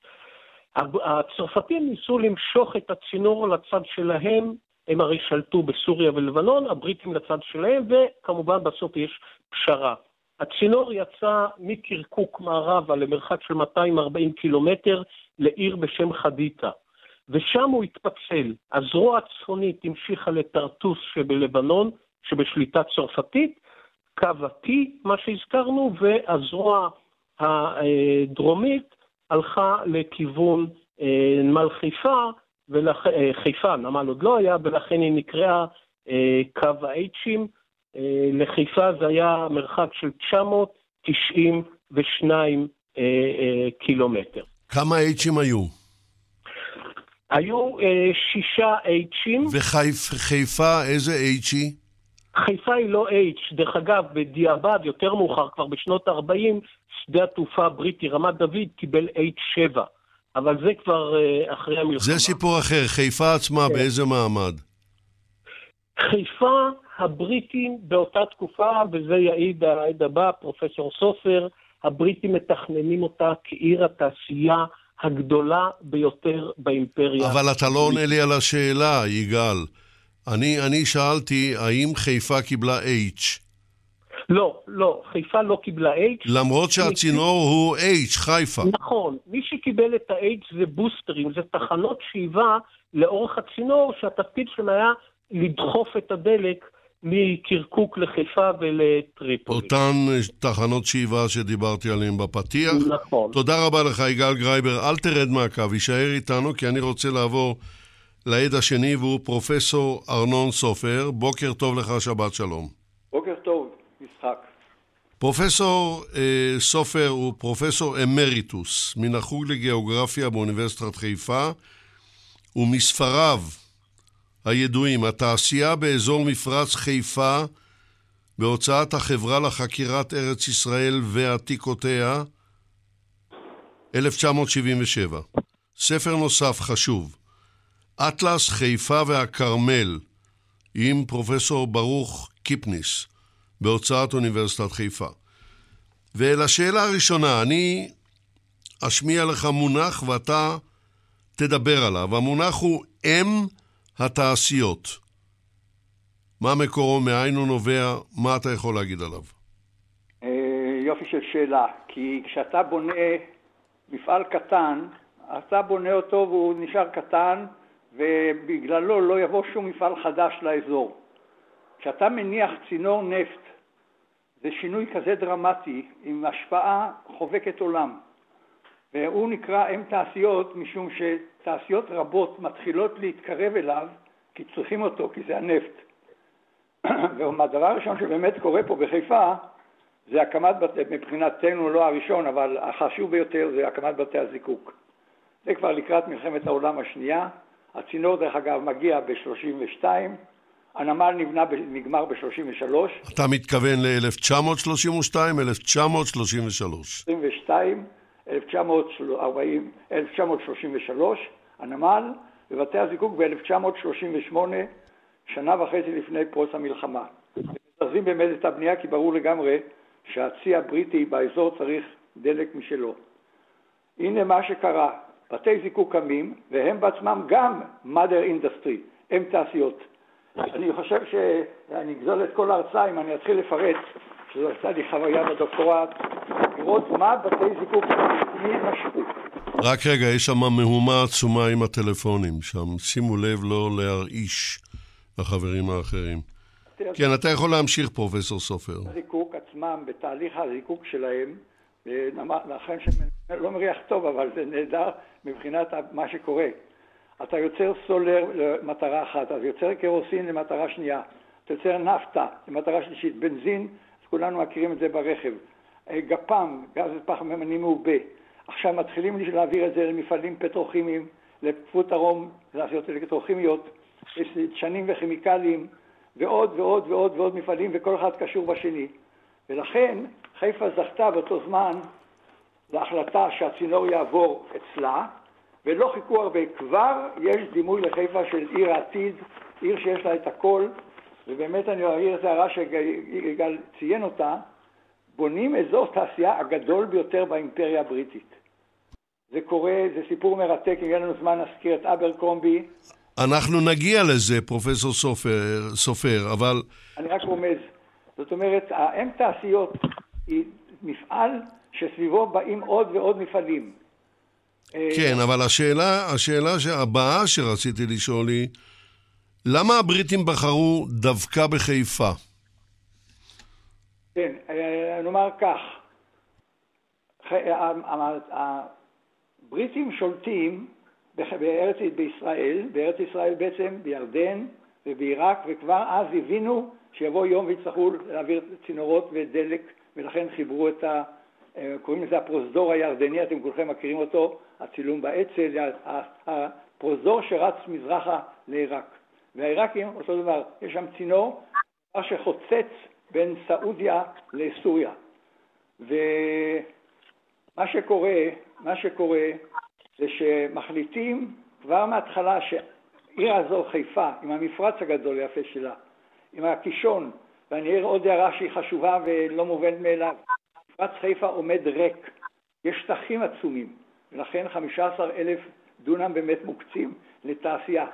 הצרפתים ניסו למשוך את הצינור לצד שלהם, הם הרי שלטו בסוריה ולבנון, הבריטים לצד שלהם, וכמובן בסוף יש פשרה. הצינור יצא מקרקוק מערבה למרחק של 240 קילומטר לעיר בשם חדיתה, ושם הוא התפצל. הזרוע הצפונית המשיכה לטרטוס שבלבנון, שבשליטה צרפתית, קו ה-T, מה שהזכרנו, והזרוע הדרומית הלכה לכיוון אה, נמל חיפה, ולכ... אה, חיפה, נמל עוד לא היה, ולכן היא נקראה אה, קו ה-H'ים. לחיפה זה היה מרחק של 992 קילומטר. כמה H'ים היו? היו שישה H'ים. וחיפה, איזה היא? חיפה היא לא H. דרך אגב, בדיעבד, יותר מאוחר, כבר בשנות ה-40, שדה התעופה הבריטי רמת דוד קיבל H7. אבל זה כבר uh, אחרי המלחמה. זה סיפור אחר. חיפה עצמה, כן. באיזה מעמד? חיפה, הבריטים באותה תקופה, וזה יעיד העד הבא, פרופסור סופר, הבריטים מתכננים אותה כעיר התעשייה הגדולה ביותר באימפריה. אבל אתה לא עונה לי על השאלה, יגאל. אני, אני שאלתי, האם חיפה קיבלה H? לא, לא, חיפה לא קיבלה H. למרות שהצינור מי... הוא H, חיפה. נכון, מי שקיבל את ה-H זה בוסטרים, זה תחנות שאיבה לאורך הצינור, שהתפקיד שלהם היה לדחוף את הדלק מקרקוק לחיפה ולטריפולי. אותן תחנות שאיבה שדיברתי עליהן בפתיח. נכון. תודה רבה לך, יגאל גרייבר. אל תרד מהקו, יישאר איתנו, כי אני רוצה לעבור לעד השני, והוא פרופסור ארנון סופר. בוקר טוב לך, שבת שלום. בוקר טוב, יצחק. פרופסור אה, סופר הוא פרופסור אמריטוס מן החוג לגיאוגרפיה באוניברסיטת חיפה, ומספריו הידועים, התעשייה באזור מפרץ חיפה בהוצאת החברה לחקירת ארץ ישראל ועתיקותיה, 1977. ספר נוסף חשוב, אטלס חיפה והכרמל, עם פרופסור ברוך קיפניס, בהוצאת אוניברסיטת חיפה. ולשאלה הראשונה, אני אשמיע לך מונח ואתה תדבר עליו. המונח הוא אם התעשיות. מה מקורו, מאין הוא נובע, מה אתה יכול להגיד עליו? אה, יופי של שאלה, כי כשאתה בונה מפעל קטן, אתה בונה אותו והוא נשאר קטן ובגללו לא יבוא שום מפעל חדש לאזור. כשאתה מניח צינור נפט, זה שינוי כזה דרמטי עם השפעה חובקת עולם. והוא נקרא אם תעשיות משום שתעשיות רבות מתחילות להתקרב אליו כי צריכים אותו, כי זה הנפט. והדבר הראשון שבאמת קורה פה בחיפה זה הקמת בתי, מבחינתנו לא הראשון, אבל החשוב ביותר זה הקמת בתי הזיקוק. זה כבר לקראת מלחמת העולם השנייה. הצינור דרך אגב מגיע ב-32, הנמל נבנה, נגמר ב-33. אתה מתכוון ל-1932, 1933? 22, 1940, 1933, הנמל, ובתי הזיקוק ב-1938, שנה וחצי לפני פרוץ המלחמה. מזרזים באמת את הבנייה כי ברור לגמרי שהצי הבריטי באזור צריך דלק משלו. הנה מה שקרה, בתי זיקוק קמים, והם בעצמם גם mother industry, הם תעשיות. אני חושב שאני אגזול את כל ההרצאה אם אני אתחיל לפרט, שזו הייתה לי חוויה בדוקטורט, לראות מה בתי זיקוק מי משכו. רק רגע, יש שם מהומה עצומה עם הטלפונים שם. שימו לב לא להרעיש לחברים האחרים. כן, אתה יכול להמשיך, פרופסור סופר. הזיקוק עצמם, בתהליך הזיקוק שלהם, לכן שלא מריח טוב, אבל זה נהדר מבחינת מה שקורה. אתה יוצר סולר למטרה אחת, אתה יוצר קרוסין למטרה שנייה, אתה יוצר נפטה למטרה שלישית, בנזין, כולנו מכירים את זה ברכב, אה, גפ"ם, גז פחמימני מעובה, עכשיו מתחילים להעביר את זה למפעלים פטרוכימיים, לפות הרום, לעשיות אלקטרוכימיות, דשנים וכימיקלים ועוד ועוד ועוד ועוד מפעלים וכל אחד קשור בשני. ולכן חיפה זכתה באותו זמן להחלטה שהצינור יעבור אצלה, ולא חיכו הרבה, כבר יש דימוי לחיפה של עיר העתיד, עיר שיש לה את הכל, ובאמת אני אעיר את ההערה שיגאל ציין אותה, בונים אזור תעשייה הגדול ביותר באימפריה הבריטית. זה קורה, זה סיפור מרתק, אם יהיה לנו זמן נזכיר את אבר קרומבי. אנחנו נגיע לזה, פרופסור סופר, סופר, אבל... אני רק רומז. זאת אומרת, האם תעשיות היא מפעל שסביבו באים עוד ועוד מפעלים. כן, אבל השאלה, השאלה הבאה שרציתי לשאול היא, למה הבריטים בחרו דווקא בחיפה? כן, אה, נאמר כך, הבריטים שולטים בארץ, בישראל, בארץ ישראל בעצם, בירדן ובעיראק, וכבר אז הבינו שיבוא יום ויצטרכו להעביר צינורות ודלק, ולכן חיברו את ה... אה, קוראים לזה הפרוזדור הירדני, אתם כולכם מכירים אותו, הצילום באצ"ל, הפרוזדור שרץ מזרחה לעיראק. והעיראקים, אותו דבר, יש שם צינור שחוצץ בין סעודיה לסוריה. ומה שקורה, מה שקורה זה שמחליטים כבר מההתחלה שעיר הזו, חיפה, עם המפרץ הגדול היפה שלה, עם הקישון, ואני אעיר עוד הערה שהיא חשובה ולא מובנת מאליו, מפרץ חיפה עומד ריק, יש שטחים עצומים, ולכן 15 אלף דונם באמת מוקצים לתעשייה.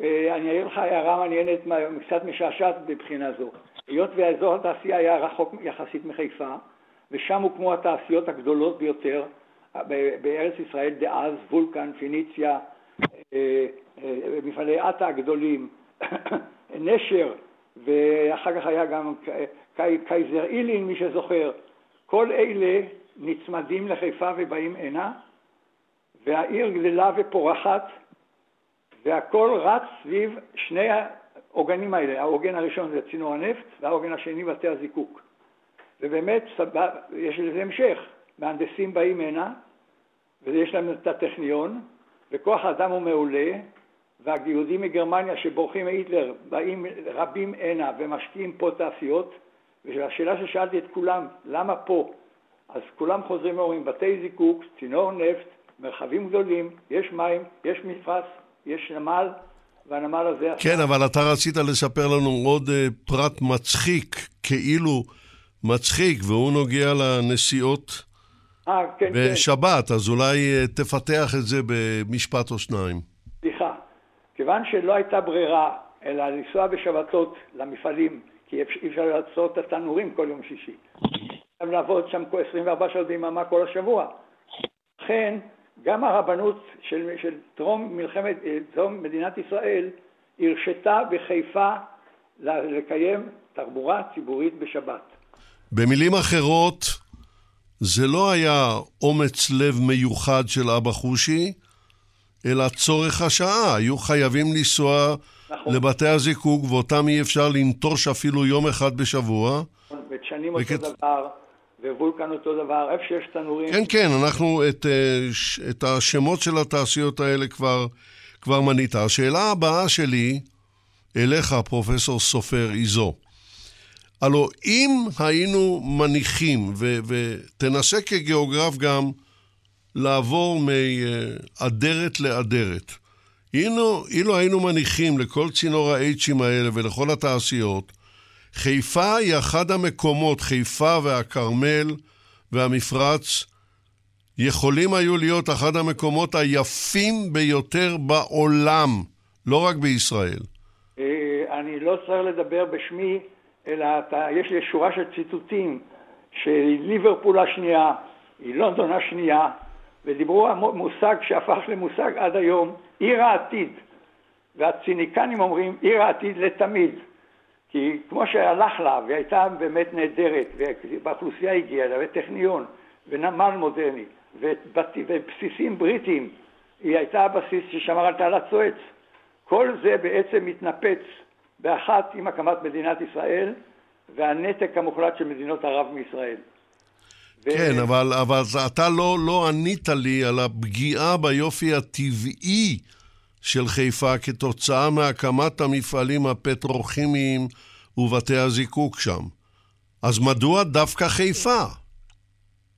אה, אני אעיר לך הערה מעניינת, קצת משעשעת מבחינה זו. היות והאזור התעשייה היה רחוק יחסית מחיפה, ושם הוקמו התעשיות הגדולות ביותר בארץ ישראל דאז, וולקן, פיניציה, אה, אה, מפעלי עטה הגדולים, נשר, ואחר כך היה גם קייזר אילין, מי שזוכר. כל אלה נצמדים לחיפה ובאים הנה, והעיר גדלה ופורחת, והכל רץ סביב שני העוגנים האלה. העוגן הראשון זה צינור הנפט, והעוגן השני בתי הזיקוק. ובאמת יש לזה המשך. מהנדסים באים הנה, ויש להם את הטכניון, וכוח האדם הוא מעולה, והיהודים מגרמניה שבורחים מהיטלר באים רבים הנה ומשקיעים פה תעשיות, והשאלה ששאלתי את כולם, למה פה? אז כולם חוזרים ואומרים, בתי זיקוק, צינור נפט, מרחבים גדולים, יש מים, יש מפרץ, יש נמל, והנמל הזה... כן, אבל אתה רצית לספר לנו עוד uh, פרט מצחיק, כאילו מצחיק, והוא נוגע לנסיעות 아, כן, בשבת, כן. אז אולי uh, תפתח את זה במשפט או שניים. סליחה, כיוון שלא הייתה ברירה אלא לנסוע בשבתות למפעלים, כי אי אפשר לעשות את התנורים כל יום שישי. לעבוד שם 24 שעות ביממה כל השבוע. לכן, גם הרבנות של, של טרום מלחמת, טרום אה, מדינת ישראל הרשתה בחיפה לקיים תחבורה ציבורית בשבת. במילים אחרות, זה לא היה אומץ לב מיוחד של אבא חושי, אלא צורך השעה. היו חייבים לנסוע נכון. לבתי הזיקוק, ואותם אי אפשר לנטוש אפילו יום אחד בשבוע. ודשנים וכת... אותו דבר. ווולקן אותו דבר, איפה שיש תנורים. כן, כן, אנחנו את, אה, את השמות של התעשיות האלה כבר, כבר מנית. השאלה הבאה שלי אליך, פרופסור סופר, היא זו. הלו, אם היינו מניחים, ו, ותנסה כגיאוגרף גם לעבור מאדרת לאדרת, אילו, היינו מניחים לכל צינור ה-H'ים האלה ולכל התעשיות, חיפה היא אחד המקומות, חיפה והכרמל והמפרץ, יכולים היו להיות אחד המקומות היפים ביותר בעולם, לא רק בישראל. אה, אני לא צריך לדבר בשמי, אלא אתה, יש לי שורה של ציטוטים של ליברפול השנייה, היא לונדון השנייה, ודיברו על מושג שהפך למושג עד היום, עיר העתיד. והציניקנים אומרים עיר העתיד לתמיד. כי כמו שהלך לה, והיא הייתה באמת נהדרת, והאוכלוסייה הגיעה לה, וטכניון, ונמל מודרני, ובסיסים בריטיים, היא הייתה הבסיס ששמר על תעלת סואץ. כל זה בעצם מתנפץ באחת עם הקמת מדינת ישראל והנתק המוחלט של מדינות ערב מישראל. כן. אבל, אבל אתה לא, לא ענית לי על הפגיעה ביופי הטבעי של חיפה כתוצאה מהקמת המפעלים הפטרוכימיים ובתי הזיקוק שם. אז מדוע דווקא חיפה?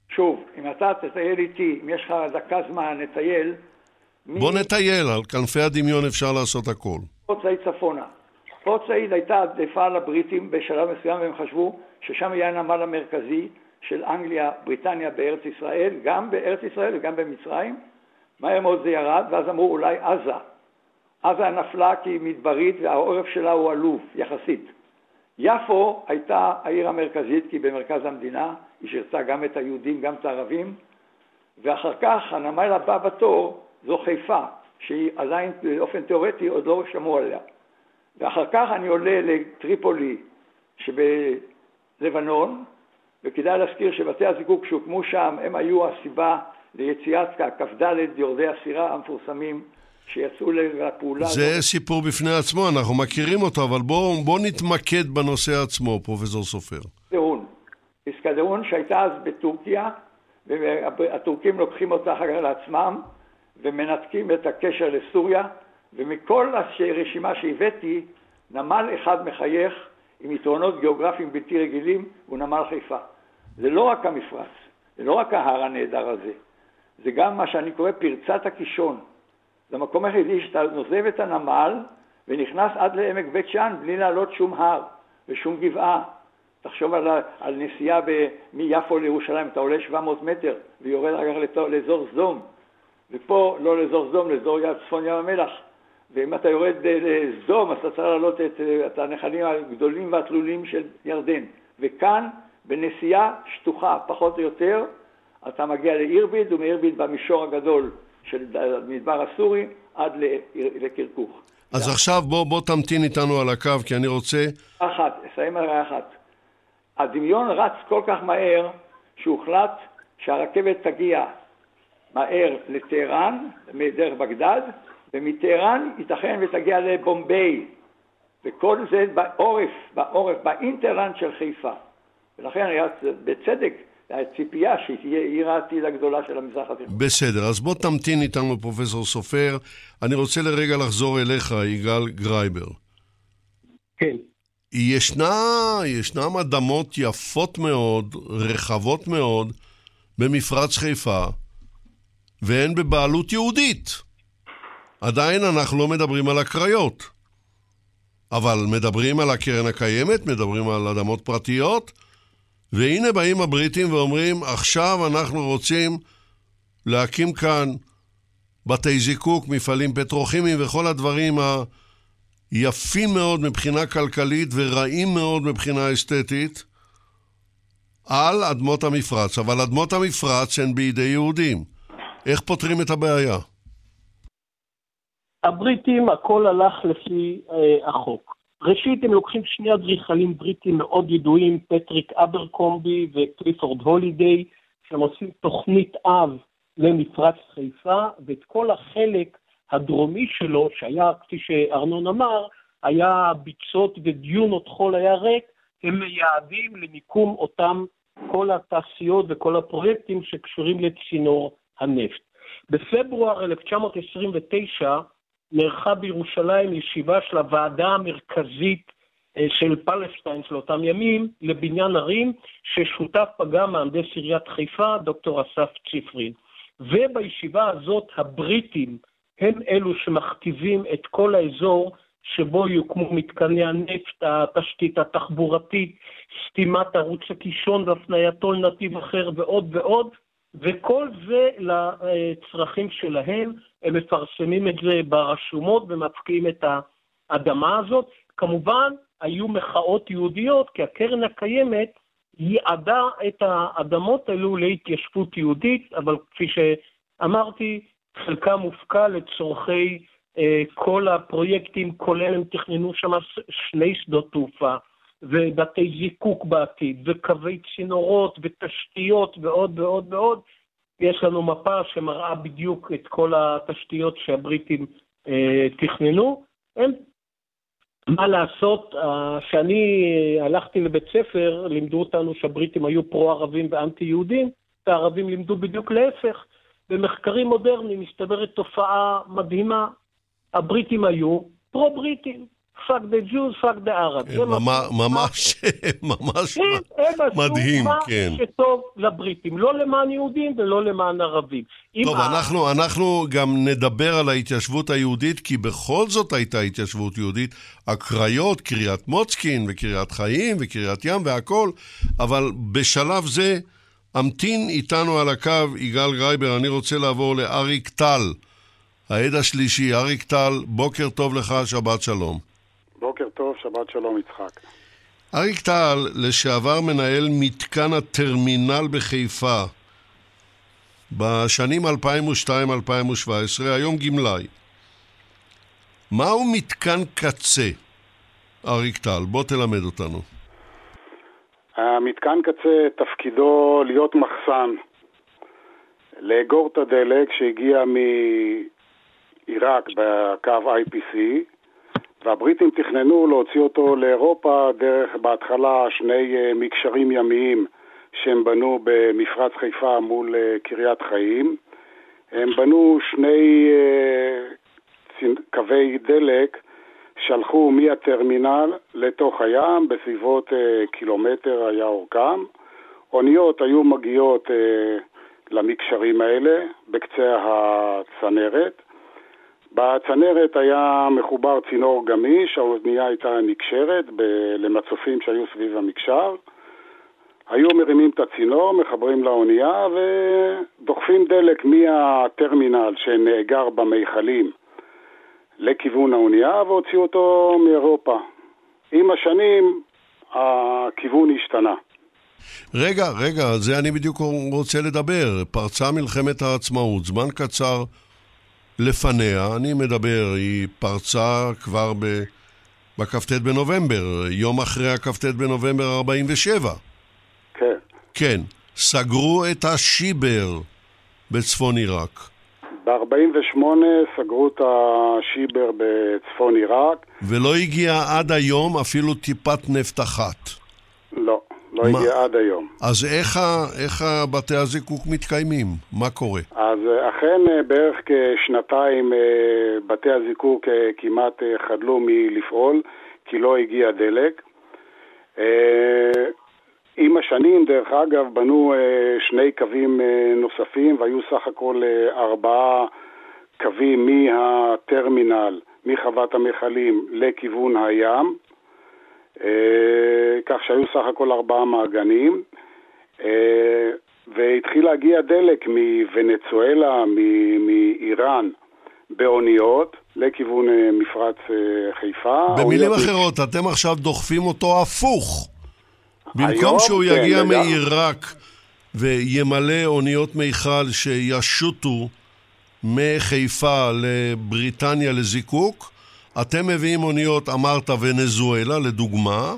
שוב, אם אתה תטייל איתי, אם יש לך דקה זמן, נטייל. בוא מ... נטייל, על כנפי הדמיון אפשר לעשות הכל. פורט סעיד צפונה. פורט סעיד הייתה עדיפה לבריטים בשלב מסוים, והם חשבו ששם יהיה הנמל המרכזי של אנגליה, בריטניה בארץ ישראל, גם בארץ ישראל וגם במצרים. מהר מאוד זה ירד, ואז אמרו אולי עזה. עזה נפלה כי היא מדברית והעורף שלה הוא עלוב, יחסית. יפו הייתה העיר המרכזית כי במרכז המדינה, היא שירתה גם את היהודים, גם את הערבים, ואחר כך הנמל הבא בתור זו חיפה, שהיא עדיין באופן תיאורטי עוד לא שמעו עליה. ואחר כך אני עולה לטריפולי שבלבנון, וכדאי להזכיר שבתי הזיקוק שהוקמו שם הם היו הסיבה ליציאת כ"ד יורדי הסירה המפורסמים שיצאו לפעולה. זה הזאת. סיפור בפני עצמו, אנחנו מכירים אותו, אבל בואו בוא נתמקד בנושא עצמו, פרופסור סופר. פסקדרון. פסקדרון שהייתה אז בטורקיה, והטורקים לוקחים אותה אחר כך לעצמם, ומנתקים את הקשר לסוריה, ומכל הרשימה שהבאתי, נמל אחד מחייך עם יתרונות גיאוגרפיים בלתי רגילים, הוא נמל חיפה. זה לא רק המפרץ, זה לא רק ההר הנהדר הזה, זה גם מה שאני קורא פרצת הקישון. זה המקום היחידי שאתה נוזב את הנמל ונכנס עד לעמק בית שאן בלי לעלות שום הר ושום גבעה. תחשוב על, על נסיעה ב, מיפו לירושלים, אתה עולה 700 מטר ויורד אחר כך לאזור סדום, ופה לא לאזור סדום, לאזור יד צפון ים המלח. ואם אתה יורד לסדום, אז אתה צריך לעלות את, את הנחלים הגדולים והתלולים של ירדן. וכאן, בנסיעה שטוחה, פחות או יותר, אתה מגיע לאירביד, ומאירביד במישור הגדול של המדבר הסורי עד לקרקוך. אז עכשיו בוא, בוא תמתין איתנו על הקו, כי אני רוצה... אחת, אסיים על אחת. הדמיון רץ כל כך מהר, שהוחלט שהרכבת תגיע מהר לטהרן, דרך בגדד, ומטהרן ייתכן ותגיע לבומביי, וכל זה בעורף, בעורף, בהינטרלנד של חיפה. ולכן היה בצדק הציפייה שהיא תהיה עיר העתיד הגדולה של המזרח התיכון. בסדר, אז בוא תמתין איתנו, פרופסור סופר. אני רוצה לרגע לחזור אליך, יגאל גרייבר. כן. ישנה, ישנם אדמות יפות מאוד, רחבות מאוד, במפרץ חיפה, והן בבעלות יהודית. עדיין אנחנו לא מדברים על הקריות. אבל מדברים על הקרן הקיימת, מדברים על אדמות פרטיות, והנה באים הבריטים ואומרים, עכשיו אנחנו רוצים להקים כאן בתי זיקוק, מפעלים פטרוכימיים וכל הדברים היפים מאוד מבחינה כלכלית ורעים מאוד מבחינה אסתטית על אדמות המפרץ. אבל אדמות המפרץ הן בידי יהודים. איך פותרים את הבעיה? הבריטים, הכל הלך לפי אה, החוק. ראשית, הם לוקחים שני אדריכלים בריטים מאוד ידועים, פטריק אברקרומבי וקליפורד הולידיי, שהם עושים תוכנית אב למפרץ חיפה, ואת כל החלק הדרומי שלו, שהיה, כפי שארנון אמר, היה ביצות ודיונות חול היה ריק, הם מייעדים למיקום אותם כל התעשיות וכל הפרויקטים שקשורים לצינור הנפט. בפברואר 1929 נערכה בירושלים ישיבה של הוועדה המרכזית אה, של פלסטיין של אותם ימים לבניין ערים, ששותף בה גם מהנדס עיריית חיפה, דוקטור אסף ציפרין. ובישיבה הזאת הבריטים הם אלו שמכתיבים את כל האזור שבו יוקמו מתקני הנפט, התשתית התחבורתית, סתימת ערוץ הקישון והפנייתו לנתיב אחר ועוד ועוד, וכל זה לצרכים שלהם, הם מפרסמים את זה ברשומות ומפקיעים את האדמה הזאת. כמובן, היו מחאות יהודיות, כי הקרן הקיימת ייעדה את האדמות האלו להתיישבות יהודית, אבל כפי שאמרתי, חלקם הופקע לצורכי אה, כל הפרויקטים, כולל הם תכננו שם שני שדות תעופה. ובתי זיקוק בעתיד, וקווי צינורות, ותשתיות, ועוד ועוד ועוד. יש לנו מפה שמראה בדיוק את כל התשתיות שהבריטים אה, תכננו. הם, מה לעשות, כשאני אה, הלכתי לבית ספר, לימדו אותנו שהבריטים היו פרו-ערבים ואנטי-יהודים, והערבים לימדו בדיוק להפך. במחקרים מודרניים מסתברת תופעה מדהימה. הבריטים היו פרו-בריטים. Fuck the Jews, fuck the Arabs. ממש, ממש מדהים, כן. הם עשו מה שטוב לבריטים, לא למען יהודים ולא למען ערבים. טוב, אנחנו, אנחנו גם נדבר על ההתיישבות היהודית, כי בכל זאת הייתה התיישבות יהודית. הקריות, קריית מוצקין וקריית חיים וקריית ים והכול, אבל בשלב זה המתין איתנו על הקו יגאל גרייבר, אני רוצה לעבור לאריק טל. העד השלישי, אריק טל, בוקר טוב לך, שבת שלום. בוקר טוב, שבת שלום יצחק. אריק טל, לשעבר מנהל מתקן הטרמינל בחיפה בשנים 2002-2017, היום גמלאי. מהו מתקן קצה, אריק טל? בוא תלמד אותנו. המתקן קצה תפקידו להיות מחסן, לאגור את הדלק שהגיע מעיראק בקו IPC, והבריטים תכננו להוציא אותו לאירופה דרך בהתחלה שני אה, מקשרים ימיים שהם בנו במפרץ חיפה מול אה, קריית חיים. הם בנו שני אה, קווי דלק שהלכו מהטרמינל לתוך הים, בסביבות קילומטר היה אורכם. אוניות היו מגיעות למקשרים האלה בקצה הצנרת. בצנרת היה מחובר צינור גמיש, האוזנייה הייתה נקשרת ב- למצופים שהיו סביב המקשר. היו מרימים את הצינור, מחברים לאונייה ודוחפים דלק מהטרמינל שנאגר במיכלים לכיוון האונייה והוציאו אותו מאירופה. עם השנים הכיוון השתנה. רגע, רגע, על זה אני בדיוק רוצה לדבר. פרצה מלחמת העצמאות, זמן קצר לפניה, אני מדבר, היא פרצה כבר ב... בכ"ט בנובמבר, יום אחרי הכ"ט בנובמבר 47. כן. כן. סגרו את השיבר בצפון עיראק. ב-48 סגרו את השיבר בצפון עיראק. ולא הגיע עד היום אפילו טיפת נפט אחת. לא. לא מה? הגיע עד היום. אז איך, איך בתי הזיקוק מתקיימים? מה קורה? אז אה, אכן אה, בערך כשנתיים אה, בתי הזיקוק כמעט חדלו מלפעול, כי לא הגיע דלק. עם השנים, דרך אגב, בנו שני קווים נוספים והיו סך הכל ארבעה קווים מהטרמינל, מחוות המכלים לכיוון הים. אה, כך שהיו סך הכל ארבעה מעגנים, אה, והתחיל להגיע דלק מוונצואלה, מאיראן, באוניות, לכיוון אה, מפרץ חיפה. במילים אחרות, אתם עכשיו דוחפים אותו הפוך. במקום שהוא כן, יגיע מעיראק וימלא אוניות מיכל שישוטו מחיפה לבריטניה לזיקוק, אתם מביאים אוניות, אמרת ונזואלה, לדוגמה,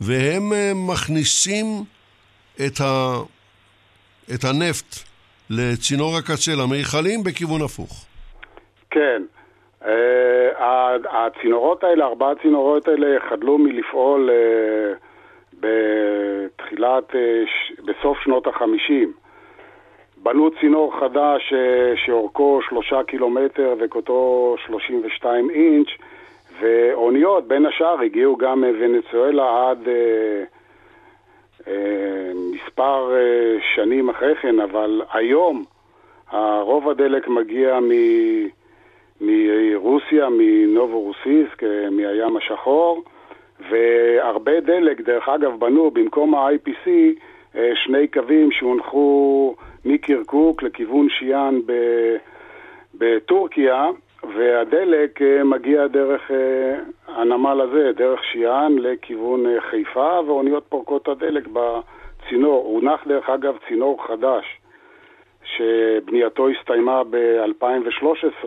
והם אה, מכניסים את, ה... את הנפט לצינור הקצה, למיכלים, בכיוון הפוך. כן. Uh, הצינורות האלה, ארבע הצינורות האלה חדלו מלפעול uh, בתחילת, uh. בסוף שנות החמישים. בנו צינור חדש אה, שאורכו שלושה קילומטר וקוטרו 32 אינץ', ואוניות, בין השאר, הגיעו גם מוונצואלה עד אה, אה, מספר אה, שנים אחרי כן, אבל היום רוב הדלק מגיע מ... מרוסיה, מנובו-רוסיסק, אה, מהים השחור, והרבה דלק, דרך אגב, בנו במקום ה-IPC אה, שני קווים שהונחו מקירקוק לכיוון שיאן בטורקיה, והדלק אה, מגיע דרך אה, הנמל הזה, דרך שיאן לכיוון אה, חיפה, ואוניות פורקות הדלק בצינור. הונח דרך אגב צינור חדש, שבנייתו הסתיימה ב-2013,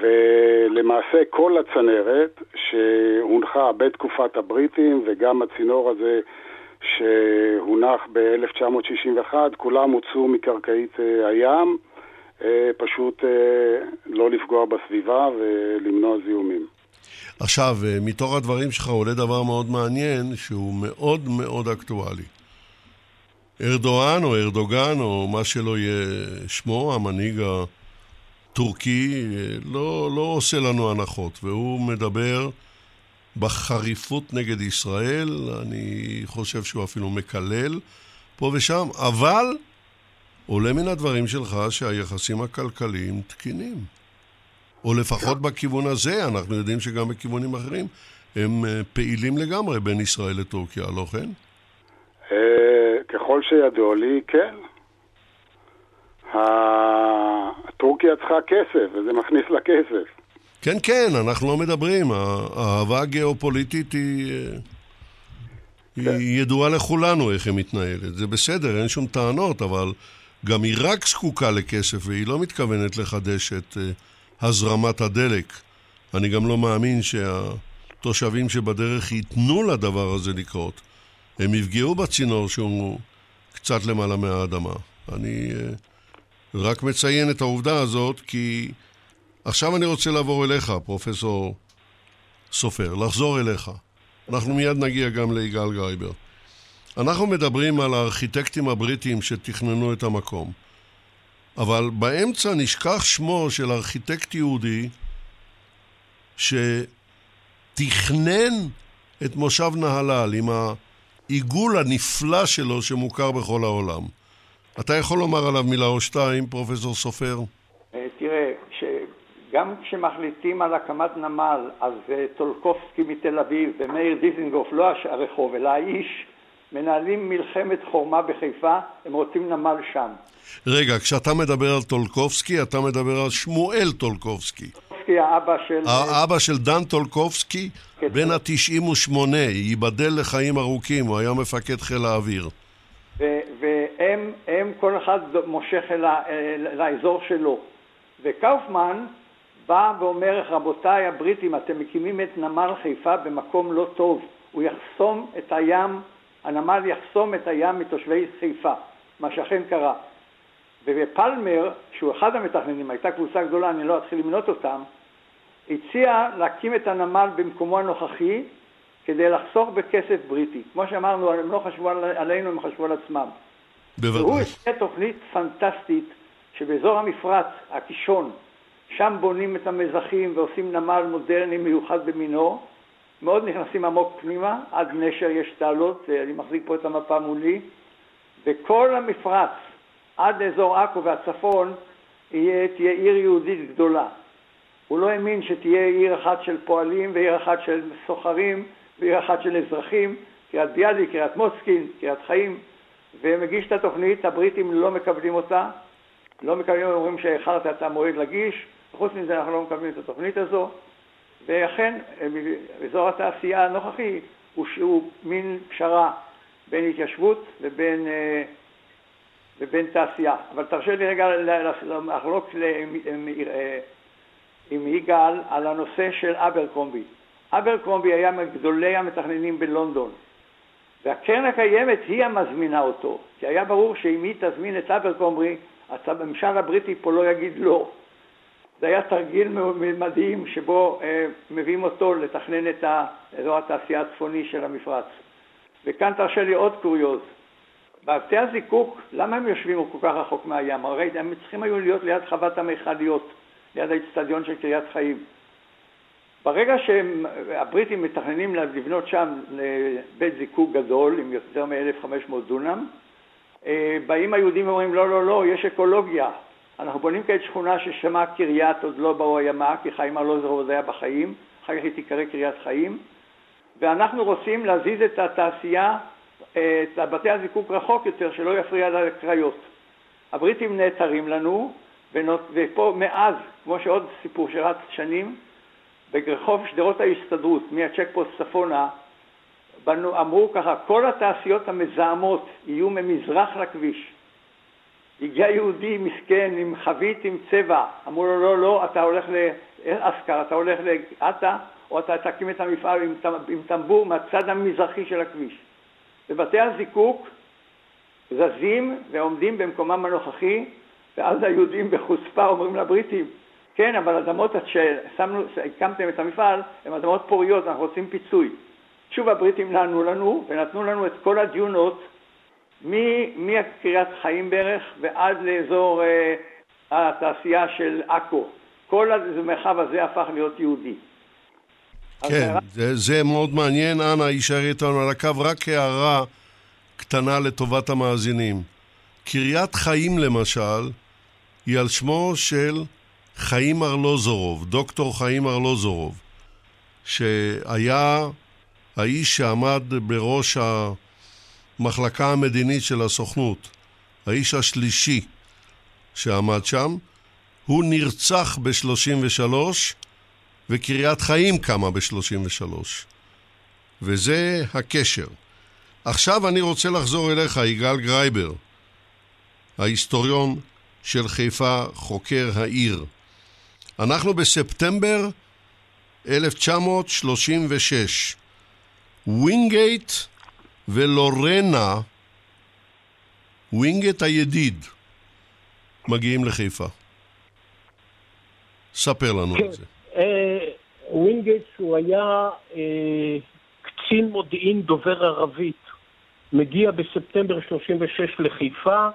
ולמעשה כל הצנרת שהונחה בתקופת הבריטים וגם הצינור הזה שהונח ב-1961, כולם הוצאו מקרקעית הים. אה, פשוט אה, לא לפגוע בסביבה ולמנוע זיהומים. עכשיו, אה, מתוך הדברים שלך עולה דבר מאוד מעניין, שהוא מאוד מאוד אקטואלי. ארדואן או ארדוגן או מה שלא יהיה שמו, המנהיג הטורקי, לא, לא עושה לנו הנחות, והוא מדבר בחריפות נגד ישראל, אני חושב שהוא אפילו מקלל פה ושם, אבל עולה מן הדברים שלך שהיחסים הכלכליים תקינים. או לפחות בכיוון הזה, אנחנו יודעים שגם בכיוונים אחרים הם אה, פעילים לגמרי בין ישראל לטורקיה, לא כן? אה, ככל שידוע לי, כן. טורקיה צריכה כסף, וזה מכניס לה כסף. כן, כן, אנחנו לא מדברים. האהבה הגיאופוליטית היא... אה, כן. היא ידועה לכולנו איך היא מתנהלת. זה בסדר, אין שום טענות, אבל גם עיראק זקוקה לכסף והיא לא מתכוונת לחדש את uh, הזרמת הדלק. אני גם לא מאמין שהתושבים שבדרך ייתנו לדבר הזה לקרות. הם יפגעו בצינור שהוא קצת למעלה מהאדמה. אני אה, רק מציין את העובדה הזאת כי עכשיו אני רוצה לעבור אליך, פרופסור סופר, לחזור אליך. אנחנו מיד נגיע גם ליגאל גרייבר. אנחנו מדברים על הארכיטקטים הבריטים שתכננו את המקום, אבל באמצע נשכח שמו של ארכיטקט יהודי שתכנן את מושב נהלל עם העיגול הנפלא שלו שמוכר בכל העולם. אתה יכול לומר עליו מילה או שתיים, פרופסור סופר? אה, תראה, גם כשמחליטים על הקמת נמל, אז אה, טולקובסקי מתל אביב ומאיר דיזנגוף, לא הרחוב, אלא האיש, מנהלים מלחמת חורמה בחיפה, הם רוצים נמל שם. רגע, כשאתה מדבר על טולקובסקי, אתה מדבר על שמואל טולקובסקי. טולקובסקי, האבא של... האבא של דן טולקובסקי, כן. בן ה-98, ייבדל לחיים ארוכים, הוא היה מפקד חיל האוויר. והם, הם, כל אחד מושך אל, אל האזור שלו. וקאופמן בא ואומר, רבותיי הבריטים, אתם מקימים את נמל חיפה במקום לא טוב. הוא יחסום את הים הנמל יחסום את הים מתושבי חיפה, מה שאכן קרה. ופלמר, שהוא אחד המתכננים, הייתה קבוצה גדולה, אני לא אתחיל למנות אותם, הציע להקים את הנמל במקומו הנוכחי כדי לחסוך בכסף בריטי. כמו שאמרנו, הם לא חשבו עלינו, הם חשבו על עצמם. בוודאי. והוא הציע תוכנית פנטסטית שבאזור המפרץ, הקישון, שם בונים את המזחים ועושים נמל מודרני מיוחד במינו, מאוד נכנסים עמוק פנימה, עד נשר יש תעלות, אני מחזיק פה את המפה מולי, וכל המפרץ עד לאזור עכו והצפון יהיה, תהיה עיר יהודית גדולה. הוא לא האמין שתהיה עיר אחת של פועלים ועיר אחת של סוחרים ועיר אחת של אזרחים, קריית ביאליק, קריית מוסקין, קריית חיים, ומגיש את התוכנית, הבריטים לא מקבלים אותה, לא מקבלים, אומרים שאיחרת את המועד לגיש, וחוץ מזה אנחנו לא מקבלים את התוכנית הזו, ואכן, אזור התעשייה הנוכחי הוא, שהוא מין פשרה בין התיישבות ובין, אה, ובין תעשייה. אבל תרשה לי רגע לחלוק אה, עם יגאל על הנושא של אברקרומבי. אברקרומבי היה מגדולי המתכננים בלונדון, והקרן הקיימת היא המזמינה אותו, כי היה ברור שאם היא תזמין את אברקרומבי, הממשל הבריטי פה לא יגיד לא. זה היה תרגיל מדהים שבו אה, מביאים אותו לתכנן את אזור התעשייה הצפוני של המפרץ. וכאן תרשה לי עוד קוריוז. בבתי הזיקוק, למה הם יושבים כל כך רחוק מהים? הרי הם צריכים היו להיות ליד חוות המכליות, ליד האצטדיון של קריית חיים. ברגע שהבריטים מתכננים לבנות שם בית זיקוק גדול עם יותר מ-1,500 דונם, אה, באים היהודים ואומרים לא, לא, לא, יש אקולוגיה, אנחנו בונים כעת שכונה ששמה קריית, עוד לא באו הימה, כי חיים ארלוזרוב עוד היה בחיים, אחר כך היא תיקרא קריית חיים, ואנחנו רוצים להזיז את התעשייה, את בתי הזיקוק רחוק יותר, שלא יפריע לקריות. הבריטים נעתרים לנו, ופה מאז, כמו שעוד סיפור שרץ שנים, ברחוב שדרות ההסתדרות, מהצ'ק פוסט צפונה, בנו, אמרו ככה, כל התעשיות המזהמות יהיו ממזרח לכביש. הגיע יהודי מסכן עם חבית עם צבע, אמרו לו לא, לא, אתה הולך לאסקר, אתה הולך לעטה, או אתה תקים את המפעל עם, עם טמבור מהצד המזרחי של הכביש. ובתי הזיקוק זזים ועומדים במקומם הנוכחי, ואז היהודים בחוצפה אומרים לבריטים, כן, אבל אדמות שהקמתם את המפעל הן אדמות פוריות, אנחנו רוצים פיצוי. שוב הבריטים נענו לנו ונתנו לנו את כל הדיונות מקריית חיים בערך ועד לאזור אה, התעשייה של עכו. כל המרחב הזה הפך להיות יהודי. כן, זה, זה מאוד מעניין. אנא, יישאר איתנו על הקו. רק הערה קטנה לטובת המאזינים. קריית חיים, למשל, היא על שמו של חיים ארלוזורוב, דוקטור חיים ארלוזורוב, שהיה האיש שעמד בראש המחלקה המדינית של הסוכנות, האיש השלישי שעמד שם, הוא נרצח ב-33 וקריית חיים קמה ב-33. וזה הקשר. עכשיו אני רוצה לחזור אליך, יגאל גרייבר, ההיסטוריון של חיפה, חוקר העיר. אנחנו בספטמבר 1936. ווינגייט ולורנה, ווינגייט הידיד, מגיעים לחיפה. ספר לנו כן. על זה. אה, ווינגייט שהוא היה אה, קצין מודיעין דובר ערבית, מגיע בספטמבר 36 לחיפה,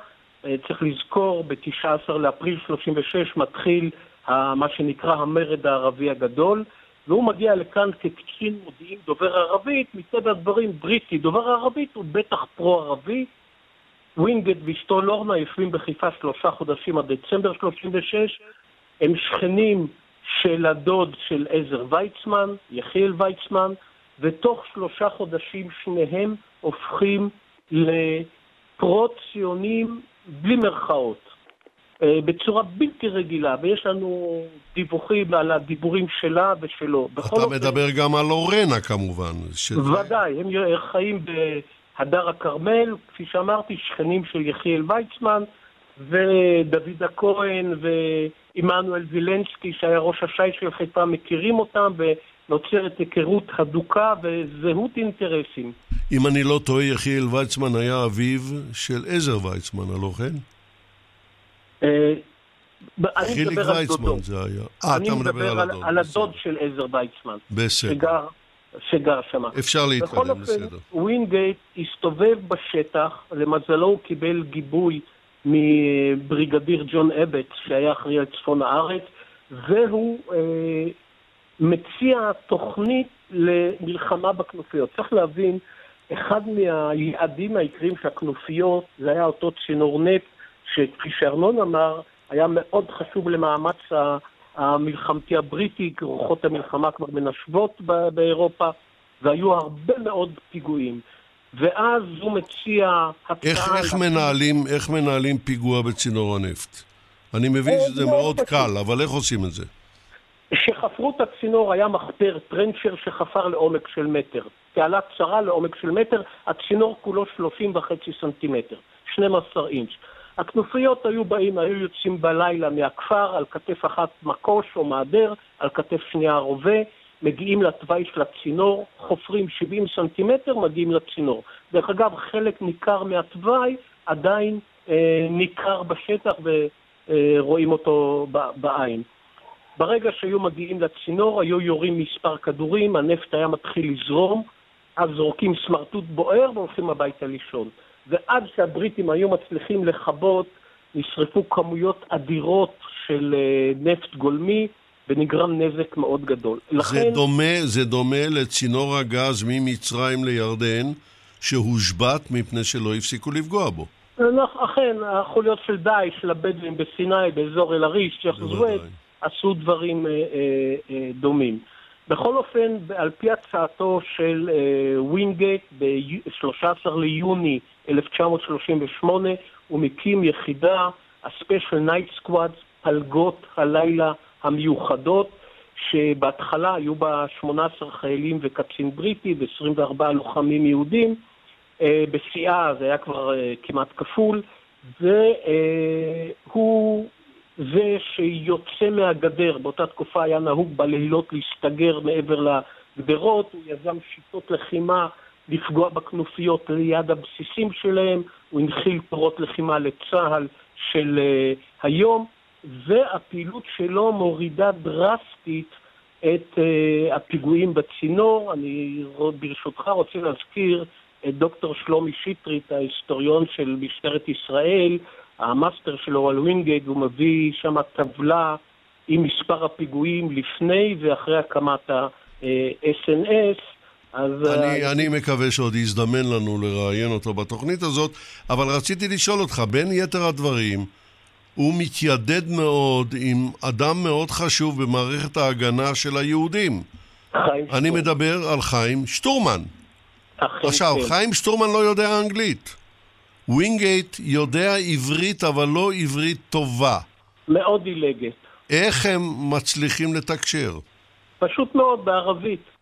אה, צריך לזכור, ב-19 לאפריל 36 מתחיל מה שנקרא המרד הערבי הגדול. והוא מגיע לכאן כקצין מודיעין דובר ערבית, מטבע הדברים בריטי דובר ערבית, הוא בטח פרו-ערבי. ווינגייט ואשתו לורנה יושבים בחיפה שלושה חודשים עד דצמבר 36. הם שכנים של הדוד של עזר ויצמן, יחיאל ויצמן, ותוך שלושה חודשים שניהם הופכים לפרו-ציונים בלי מרכאות. אה, בצורה בלתי רגילה, ויש לנו דיווחים על הדיבורים שלה ושלו. אתה מדבר אופן, גם על אורנה כמובן. שזה... ודאי, הם חיים בהדר הכרמל, כפי שאמרתי, שכנים של יחיאל ויצמן, ודוד הכהן ועמנואל וילנסקי, שהיה ראש השיש של חיפה, מכירים אותם, ונוצרת היכרות הדוקה וזהות אינטרסים. אם אני לא טועה, יחיאל ויצמן היה אביו של עזר ויצמן, הלא כן? אה, חיליק ויצמן זה היה. אה, אתה מדבר על הדוד. על הדוד של עזר ויצמן. בסדר. שגר שם. אפשר להתקדם, בסדר. בכל אופן, ווינגייט הסתובב בשטח, למזלו הוא קיבל גיבוי מבריגדיר ג'ון אבטס, שהיה אחראי על צפון הארץ, והוא אה, מציע תוכנית למלחמה בכנופיות. צריך להבין, אחד מהיעדים העיקריים של הכנופיות זה היה אותו צינור נפט שכפי שארנון אמר, היה מאוד חשוב למאמץ המלחמתי הבריטי, כי רוחות המלחמה כבר מנשבות באירופה, והיו הרבה מאוד פיגועים. ואז הוא מציע הצעה... איך, איך, מנהלים, איך מנהלים פיגוע בצינור הנפט? אני מבין אה, שזה מאוד קל, אבל איך עושים את זה? כשחפרו את הצינור היה מחפר טרנצ'ר שחפר לעומק של מטר. תעלה צרה לעומק של מטר, הצינור כולו 30 וחצי סנטימטר, 12 אינץ'. הכנופיות היו באים, היו יוצאים בלילה מהכפר, על כתף אחת מקוש או מעדר, על כתף שנייה רובה, מגיעים לתוואי של הצינור, חופרים 70 סנטימטר, מגיעים לצינור. דרך אגב, חלק ניכר מהתוואי עדיין אה, ניכר בשטח ורואים אותו בעין. ברגע שהיו מגיעים לצינור, היו יורים מספר כדורים, הנפט היה מתחיל לזרום, אז זורקים סמרטוט בוער והולכים הביתה לישון. ועד שהבריטים היו מצליחים לכבות, נשרפו כמויות אדירות של אה, נפט גולמי, ונגרם נזק מאוד גדול. לכן... זה דומה, זה דומה לצינור הגז ממצרים לירדן, שהושבת מפני שלא הפסיקו לפגוע בו. אכן, החוליות של דאעש, של הבדואים בסיני, באזור אל-עריש, שייח' זוויד, עשו דברים אה, אה, אה, דומים. בכל אופן, על פי הצעתו של אה, ווינגייט, ב-13 ליוני 1938 הוא מקים יחידה ה-Special Night Squads, פלגות הלילה המיוחדות, שבהתחלה היו בה 18 חיילים וקצין בריטי ו-24 לוחמים יהודים. אה, בשיאה זה היה כבר אה, כמעט כפול, והוא זה שיוצא מהגדר. באותה תקופה היה נהוג בלילות להסתגר מעבר לגדרות, הוא יזם שיטות לחימה לפגוע בכנופיות ליד הבסיסים שלהם, הוא הנחיל תורות לחימה לצה"ל של uh, היום, והפעילות שלו מורידה דרסטית את uh, הפיגועים בצינור. אני ברשותך רוצה להזכיר את דוקטור שלומי שטרית, ההיסטוריון של משטרת ישראל, המאסטר שלו על ווינגייט, הוא מביא שם טבלה עם מספר הפיגועים לפני ואחרי הקמת ה-SNS. אז... אני, אה, אני מקווה שעוד יזדמן לנו לראיין אותו בתוכנית הזאת, אבל רציתי לשאול אותך, בין יתר הדברים, הוא מתיידד מאוד עם אדם מאוד חשוב במערכת ההגנה של היהודים. חיים אני שטורמן. מדבר על חיים שטורמן. עכשיו, כן. חיים שטורמן לא יודע אנגלית. ווינגייט יודע עברית, אבל לא עברית טובה. מאוד דילגת. איך הם מצליחים לתקשר? פשוט מאוד, בערבית.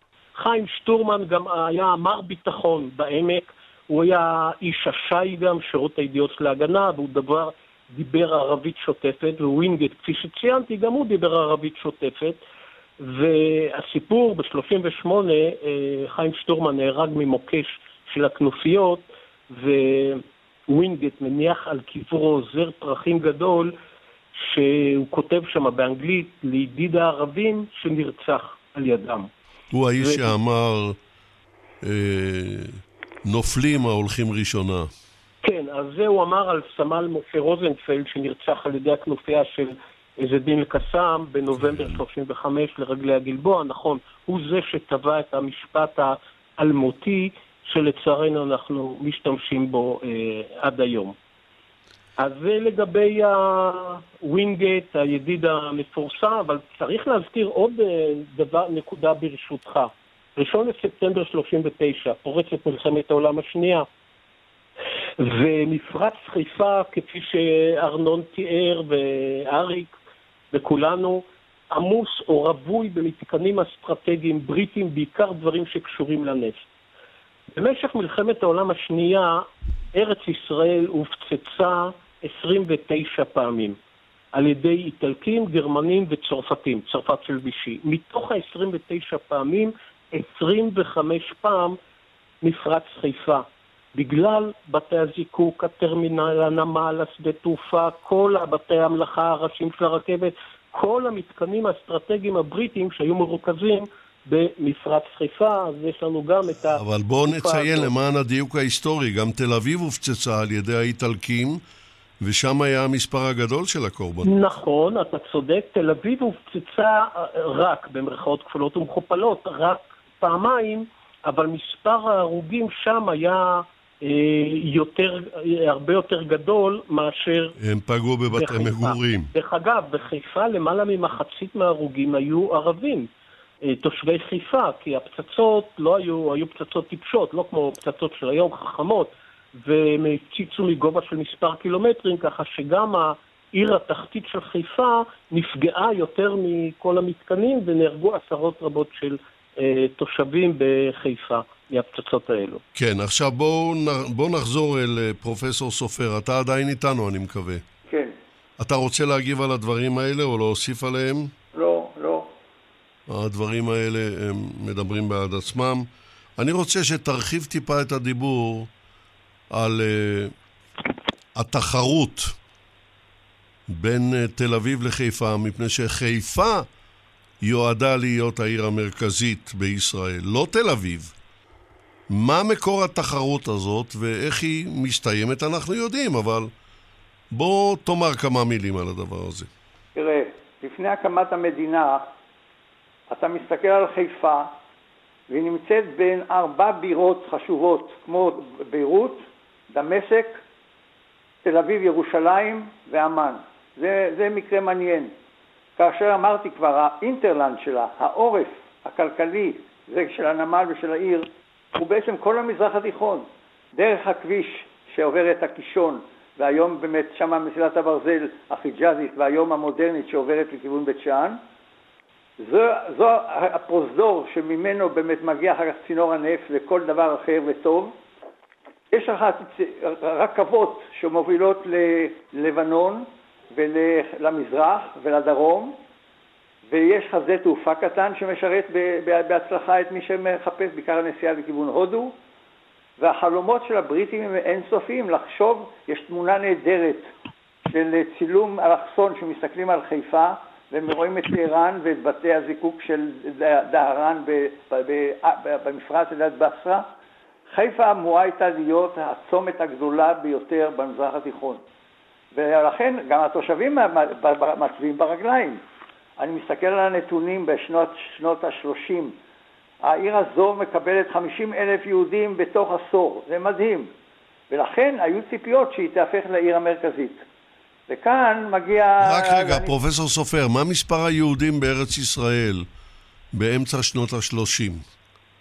חיים שטורמן גם היה מר ביטחון בעמק, הוא היה איש השי גם, שירות הידיעות של ההגנה, והוא דבר, דיבר ערבית שוטפת, וווינגייט, כפי שציינתי, גם הוא דיבר ערבית שוטפת. והסיפור, ב-38' אה, חיים שטורמן נהרג ממוקש של הכנופיות, ווינגייט מניח על קברו זר פרחים גדול, שהוא כותב שם באנגלית לידיד הערבים שנרצח על ידם. הוא האיש ו... שאמר, אה, נופלים ההולכים ראשונה. כן, אז זה הוא אמר על סמל משה רוזנפלד שנרצח על ידי הכנופיה של איזה דין אל-קסאם בנובמבר 35 כן. לרגלי הגלבוע, נכון, הוא זה שטבע את המשפט האלמותי שלצערנו אנחנו משתמשים בו אה, עד היום. אז זה לגבי הווינגייט, הידיד המפורסם, אבל צריך להזכיר עוד אה, דבר, נקודה ברשותך. ראשון לספטמבר 39, פורצת מלחמת העולם השנייה, ומפרץ חיפה, כפי שארנון תיאר ואריק וכולנו, עמוס או רווי במתקנים אסטרטגיים בריטיים, בעיקר דברים שקשורים לנפט. במשך מלחמת העולם השנייה, ארץ ישראל הופצצה 29 פעמים על ידי איטלקים, גרמנים וצרפתים, צרפת של וישי. מתוך ה-29 פעמים, 25 פעם מפרץ חיפה. בגלל בתי הזיקוק, הטרמינל, הנמל, השדה תעופה, כל בתי המלאכה הראשיים של הרכבת, כל המתקנים האסטרטגיים הבריטיים שהיו מרוכזים במפרץ חיפה, אז יש לנו גם את ה... אבל בואו נציין הזאת. למען הדיוק ההיסטורי, גם תל אביב הופצצה על ידי האיטלקים, ושם היה המספר הגדול של הקורבנות. נכון, אתה צודק, תל אביב הופצצה רק, במרכאות כפולות ומכופלות, רק פעמיים, אבל מספר ההרוגים שם היה אה, יותר, הרבה יותר גדול מאשר... הם פגעו בבתי בחיפה. מגורים. דרך אגב, בחיפה למעלה ממחצית מההרוגים היו ערבים. אה, תושבי חיפה, כי הפצצות לא היו, היו פצצות טיפשות, לא כמו פצצות של היום, חכמות, והם הפציצו מגובה של מספר קילומטרים, ככה שגם העיר התחתית של חיפה נפגעה יותר מכל המתקנים ונהרגו עשרות רבות של אה, תושבים בחיפה. מהפצצות האלו. כן, עכשיו בואו בוא נחזור אל אה, פרופסור סופר. אתה עדיין איתנו, אני מקווה. כן. אתה רוצה להגיב על הדברים האלה או להוסיף עליהם? הדברים האלה הם מדברים בעד עצמם. אני רוצה שתרחיב טיפה את הדיבור על uh, התחרות בין uh, תל אביב לחיפה, מפני שחיפה יועדה להיות העיר המרכזית בישראל, לא תל אביב. מה מקור התחרות הזאת ואיך היא מסתיימת אנחנו יודעים, אבל בוא תאמר כמה מילים על הדבר הזה. תראה, לפני הקמת המדינה, אתה מסתכל על חיפה, והיא נמצאת בין ארבע בירות חשובות, כמו ביירות, דמשק, תל אביב, ירושלים ואמ"ן. זה, זה מקרה מעניין. כאשר אמרתי כבר, האינטרלנד שלה, העורף הכלכלי, זה של הנמל ושל העיר, הוא בעצם כל המזרח התיכון, דרך הכביש שעובר את הקישון והיום באמת שמה מסילת הברזל החיג'אזית והיום המודרנית שעוברת לכיוון בית שאן. זו, זו הפרוזדור שממנו באמת מגיע אחר כך צינור הנפט וכל דבר אחר וטוב. יש לך רכבות שמובילות ללבנון ולמזרח ולדרום, ויש חזה תעופה קטן שמשרת בהצלחה את מי שמחפש בעיקר הנסיעה לכיוון הודו, והחלומות של הבריטים הם אינסופיים. לחשוב, יש תמונה נהדרת של צילום אלכסון שמסתכלים על חיפה, והם רואים את טהרן ואת בתי הזיקוק של דהרן במפרץ ליד בסרה. חיפה אמורה הייתה להיות הצומת הגדולה ביותר במזרח התיכון. ולכן גם התושבים מצביעים ברגליים. אני מסתכל על הנתונים בשנות ה-30. העיר הזו מקבלת 50 אלף יהודים בתוך עשור, זה מדהים. ולכן היו ציפיות שהיא תהפך לעיר המרכזית. וכאן מגיע... רק רגע, אני... פרופסור סופר, מה מספר היהודים בארץ ישראל באמצע שנות ה-30?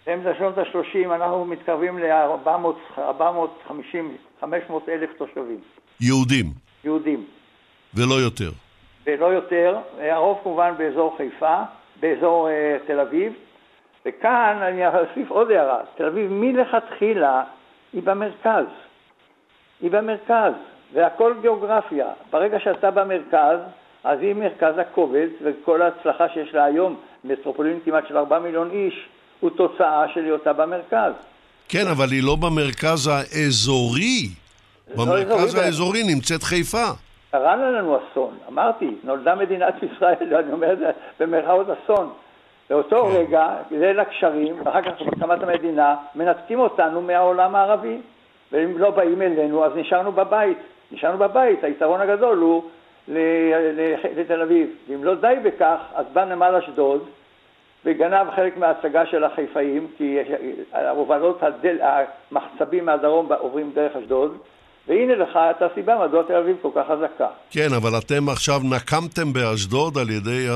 באמצע שנות ה-30 אנחנו מתקרבים ל-450, 500 אלף תושבים. יהודים? יהודים. ולא יותר? ולא יותר, הרוב כמובן באזור חיפה, באזור uh, תל אביב, וכאן אני אוסיף עוד הערה, תל אביב מלכתחילה היא במרכז, היא במרכז, והכל גיאוגרפיה. ברגע שאתה במרכז, אז היא מרכז הכובד, וכל ההצלחה שיש לה היום, מטרופולין כמעט של 4 מיליון איש, הוא תוצאה של היותה במרכז. כן, אבל היא לא במרכז האזורי. לא במרכז האזורי נמצאת חיפה. קרה לנו אסון, אמרתי, נולדה מדינת ישראל, אני אומר את זה במרכאות אסון. באותו כן. רגע, ליל הקשרים, ואחר כך בהקמת המדינה, מנתקים אותנו מהעולם הערבי. ואם לא באים אלינו, אז נשארנו בבית. נשארנו בבית, היתרון הגדול הוא לתל אביב. ואם לא די בכך, אז בא נמל אשדוד וגנב חלק מההצגה של החיפאים, כי ההובלות, הדל, המחצבים מהדרום עוברים דרך אשדוד, והנה לך את הסיבה מדוע תל אביב כל כך חזקה. כן, אבל אתם עכשיו נקמתם באשדוד על ידי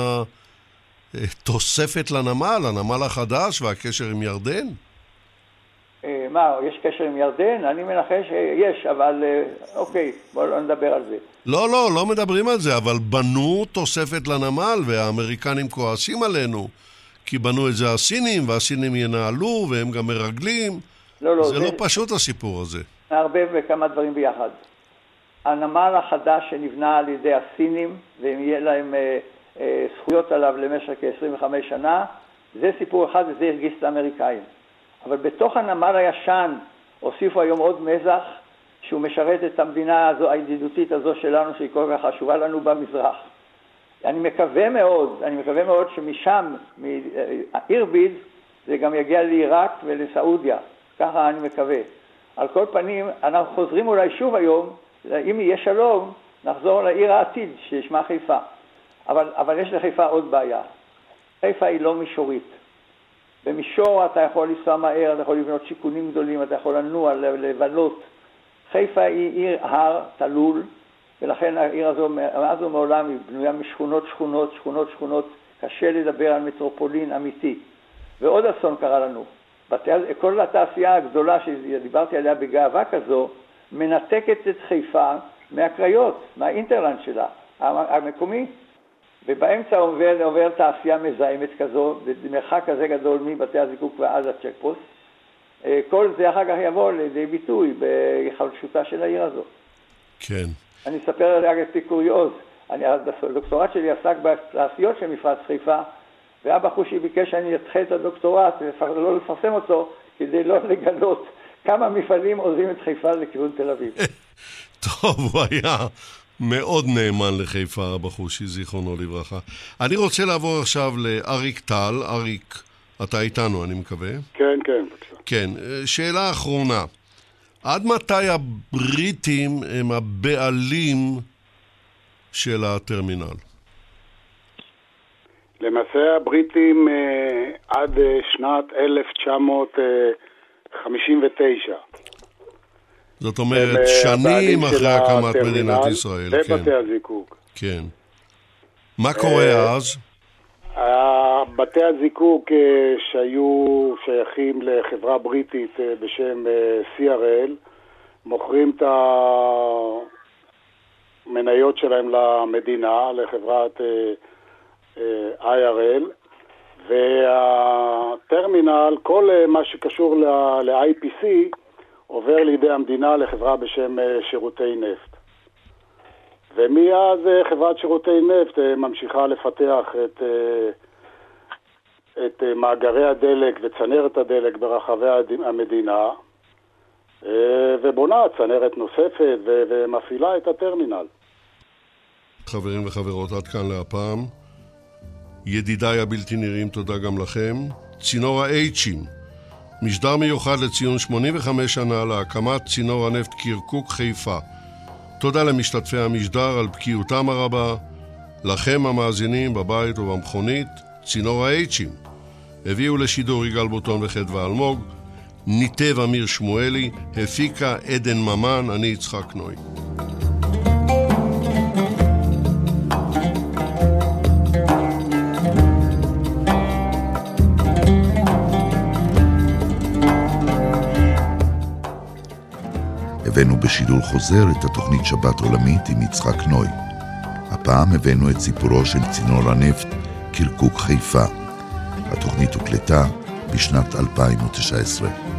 התוספת לנמל, הנמל החדש והקשר עם ירדן? אה, מה, יש קשר עם ירדן? אני מנחש שיש, אבל אה, אוקיי, בואו לא נדבר על זה. לא, לא, לא מדברים על זה, אבל בנו תוספת לנמל, והאמריקנים כועסים עלינו, כי בנו את זה הסינים, והסינים ינהלו, והם גם מרגלים. לא, לא. זה, זה לא פשוט הסיפור הזה. נערבב כמה דברים ביחד. הנמל החדש שנבנה על ידי הסינים, ואם יהיה להם אה, אה, זכויות עליו למשך כ-25 שנה, זה סיפור אחד וזה הרגיש את האמריקאים. אבל בתוך הנמל הישן הוסיפו היום עוד מזח שהוא משרת את המדינה הזו, הידידותית הזו שלנו, שהיא כל כך חשובה לנו במזרח. אני מקווה מאוד, אני מקווה מאוד שמשם, מאירביד, זה גם יגיע לעיראק ולסעודיה. ככה אני מקווה. על כל פנים, אנחנו חוזרים אולי שוב היום, אם יהיה שלום, נחזור לעיר העתיד ששמה חיפה. אבל, אבל יש לחיפה עוד בעיה. חיפה היא לא מישורית. במישור אתה יכול לנסוע מהר, אתה יכול לבנות שיכונים גדולים, אתה יכול לנוע, לבלות. חיפה היא עיר הר תלול, ולכן העיר הזו, מאז ומעולם היא בנויה משכונות שכונות, שכונות שכונות, קשה לדבר על מטרופולין אמיתי. ועוד אסון קרה לנו. בתי, כל התעשייה הגדולה שדיברתי עליה בגאווה כזו, מנתקת את חיפה מהקריות, מהאינטרלנד שלה, המקומי. ובאמצע עובר, עובר תעשייה מזהמת כזו, במרחק כזה גדול מבתי הזיקוק ועד הצ'ק פוסט. אה, כל זה אחר כך יבוא לידי ביטוי בהיחלשותה של העיר הזו. כן. אני אספר רק את קוריוז. הדוקטורט שלי עסק בתעשיות של מפרץ חיפה, ואבא חושי ביקש שאני אדחה את הדוקטורט, לא לפרסם אותו, כדי לא לגלות כמה מפעלים עוזבים את חיפה לכיוון תל אביב. טוב, הוא היה מאוד נאמן לחיפה, אבא חושי, זיכרונו לברכה. אני רוצה לעבור עכשיו לאריק טל. אריק, אתה איתנו, אני מקווה. כן, כן, בבקשה. כן, שאלה אחרונה. עד מתי הבריטים הם הבעלים של הטרמינל? למעשה הבריטים אה, עד אה, שנת 1959. זאת אומרת, אה, שנים אחרי הקמת מדינת ישראל. ובתי כן. הזיקוק. כן. מה קורה אז? בתי הזיקוק שהיו שייכים לחברה בריטית בשם CRL, מוכרים את המניות שלהם למדינה, לחברת IRL, והטרמינל, כל מה שקשור ל-IPC עובר לידי המדינה לחברה בשם שירותי נפט. ומאז חברת שירותי נפט ממשיכה לפתח את, את מאגרי הדלק וצנרת הדלק ברחבי המדינה, ובונה צנרת נוספת ומפעילה את הטרמינל. חברים וחברות, עד כאן להפעם. ידידיי הבלתי נראים, תודה גם לכם. צינור ה-H'ים, משדר מיוחד לציון 85 שנה להקמת צינור הנפט קרקוק חיפה. תודה למשתתפי המשדר על בקיאותם הרבה, לכם המאזינים בבית ובמכונית, צינור ה-H'ים. הביאו לשידור יגאל בוטון וחדווה אלמוג, ניתב אמיר שמואלי, הפיקה עדן ממן, אני יצחק נוי. הבאנו בשידור חוזר את התוכנית שבת עולמית עם יצחק נוי. הפעם הבאנו את סיפורו של צינור הנפט קרקוק חיפה. התוכנית הוקלטה בשנת 2019.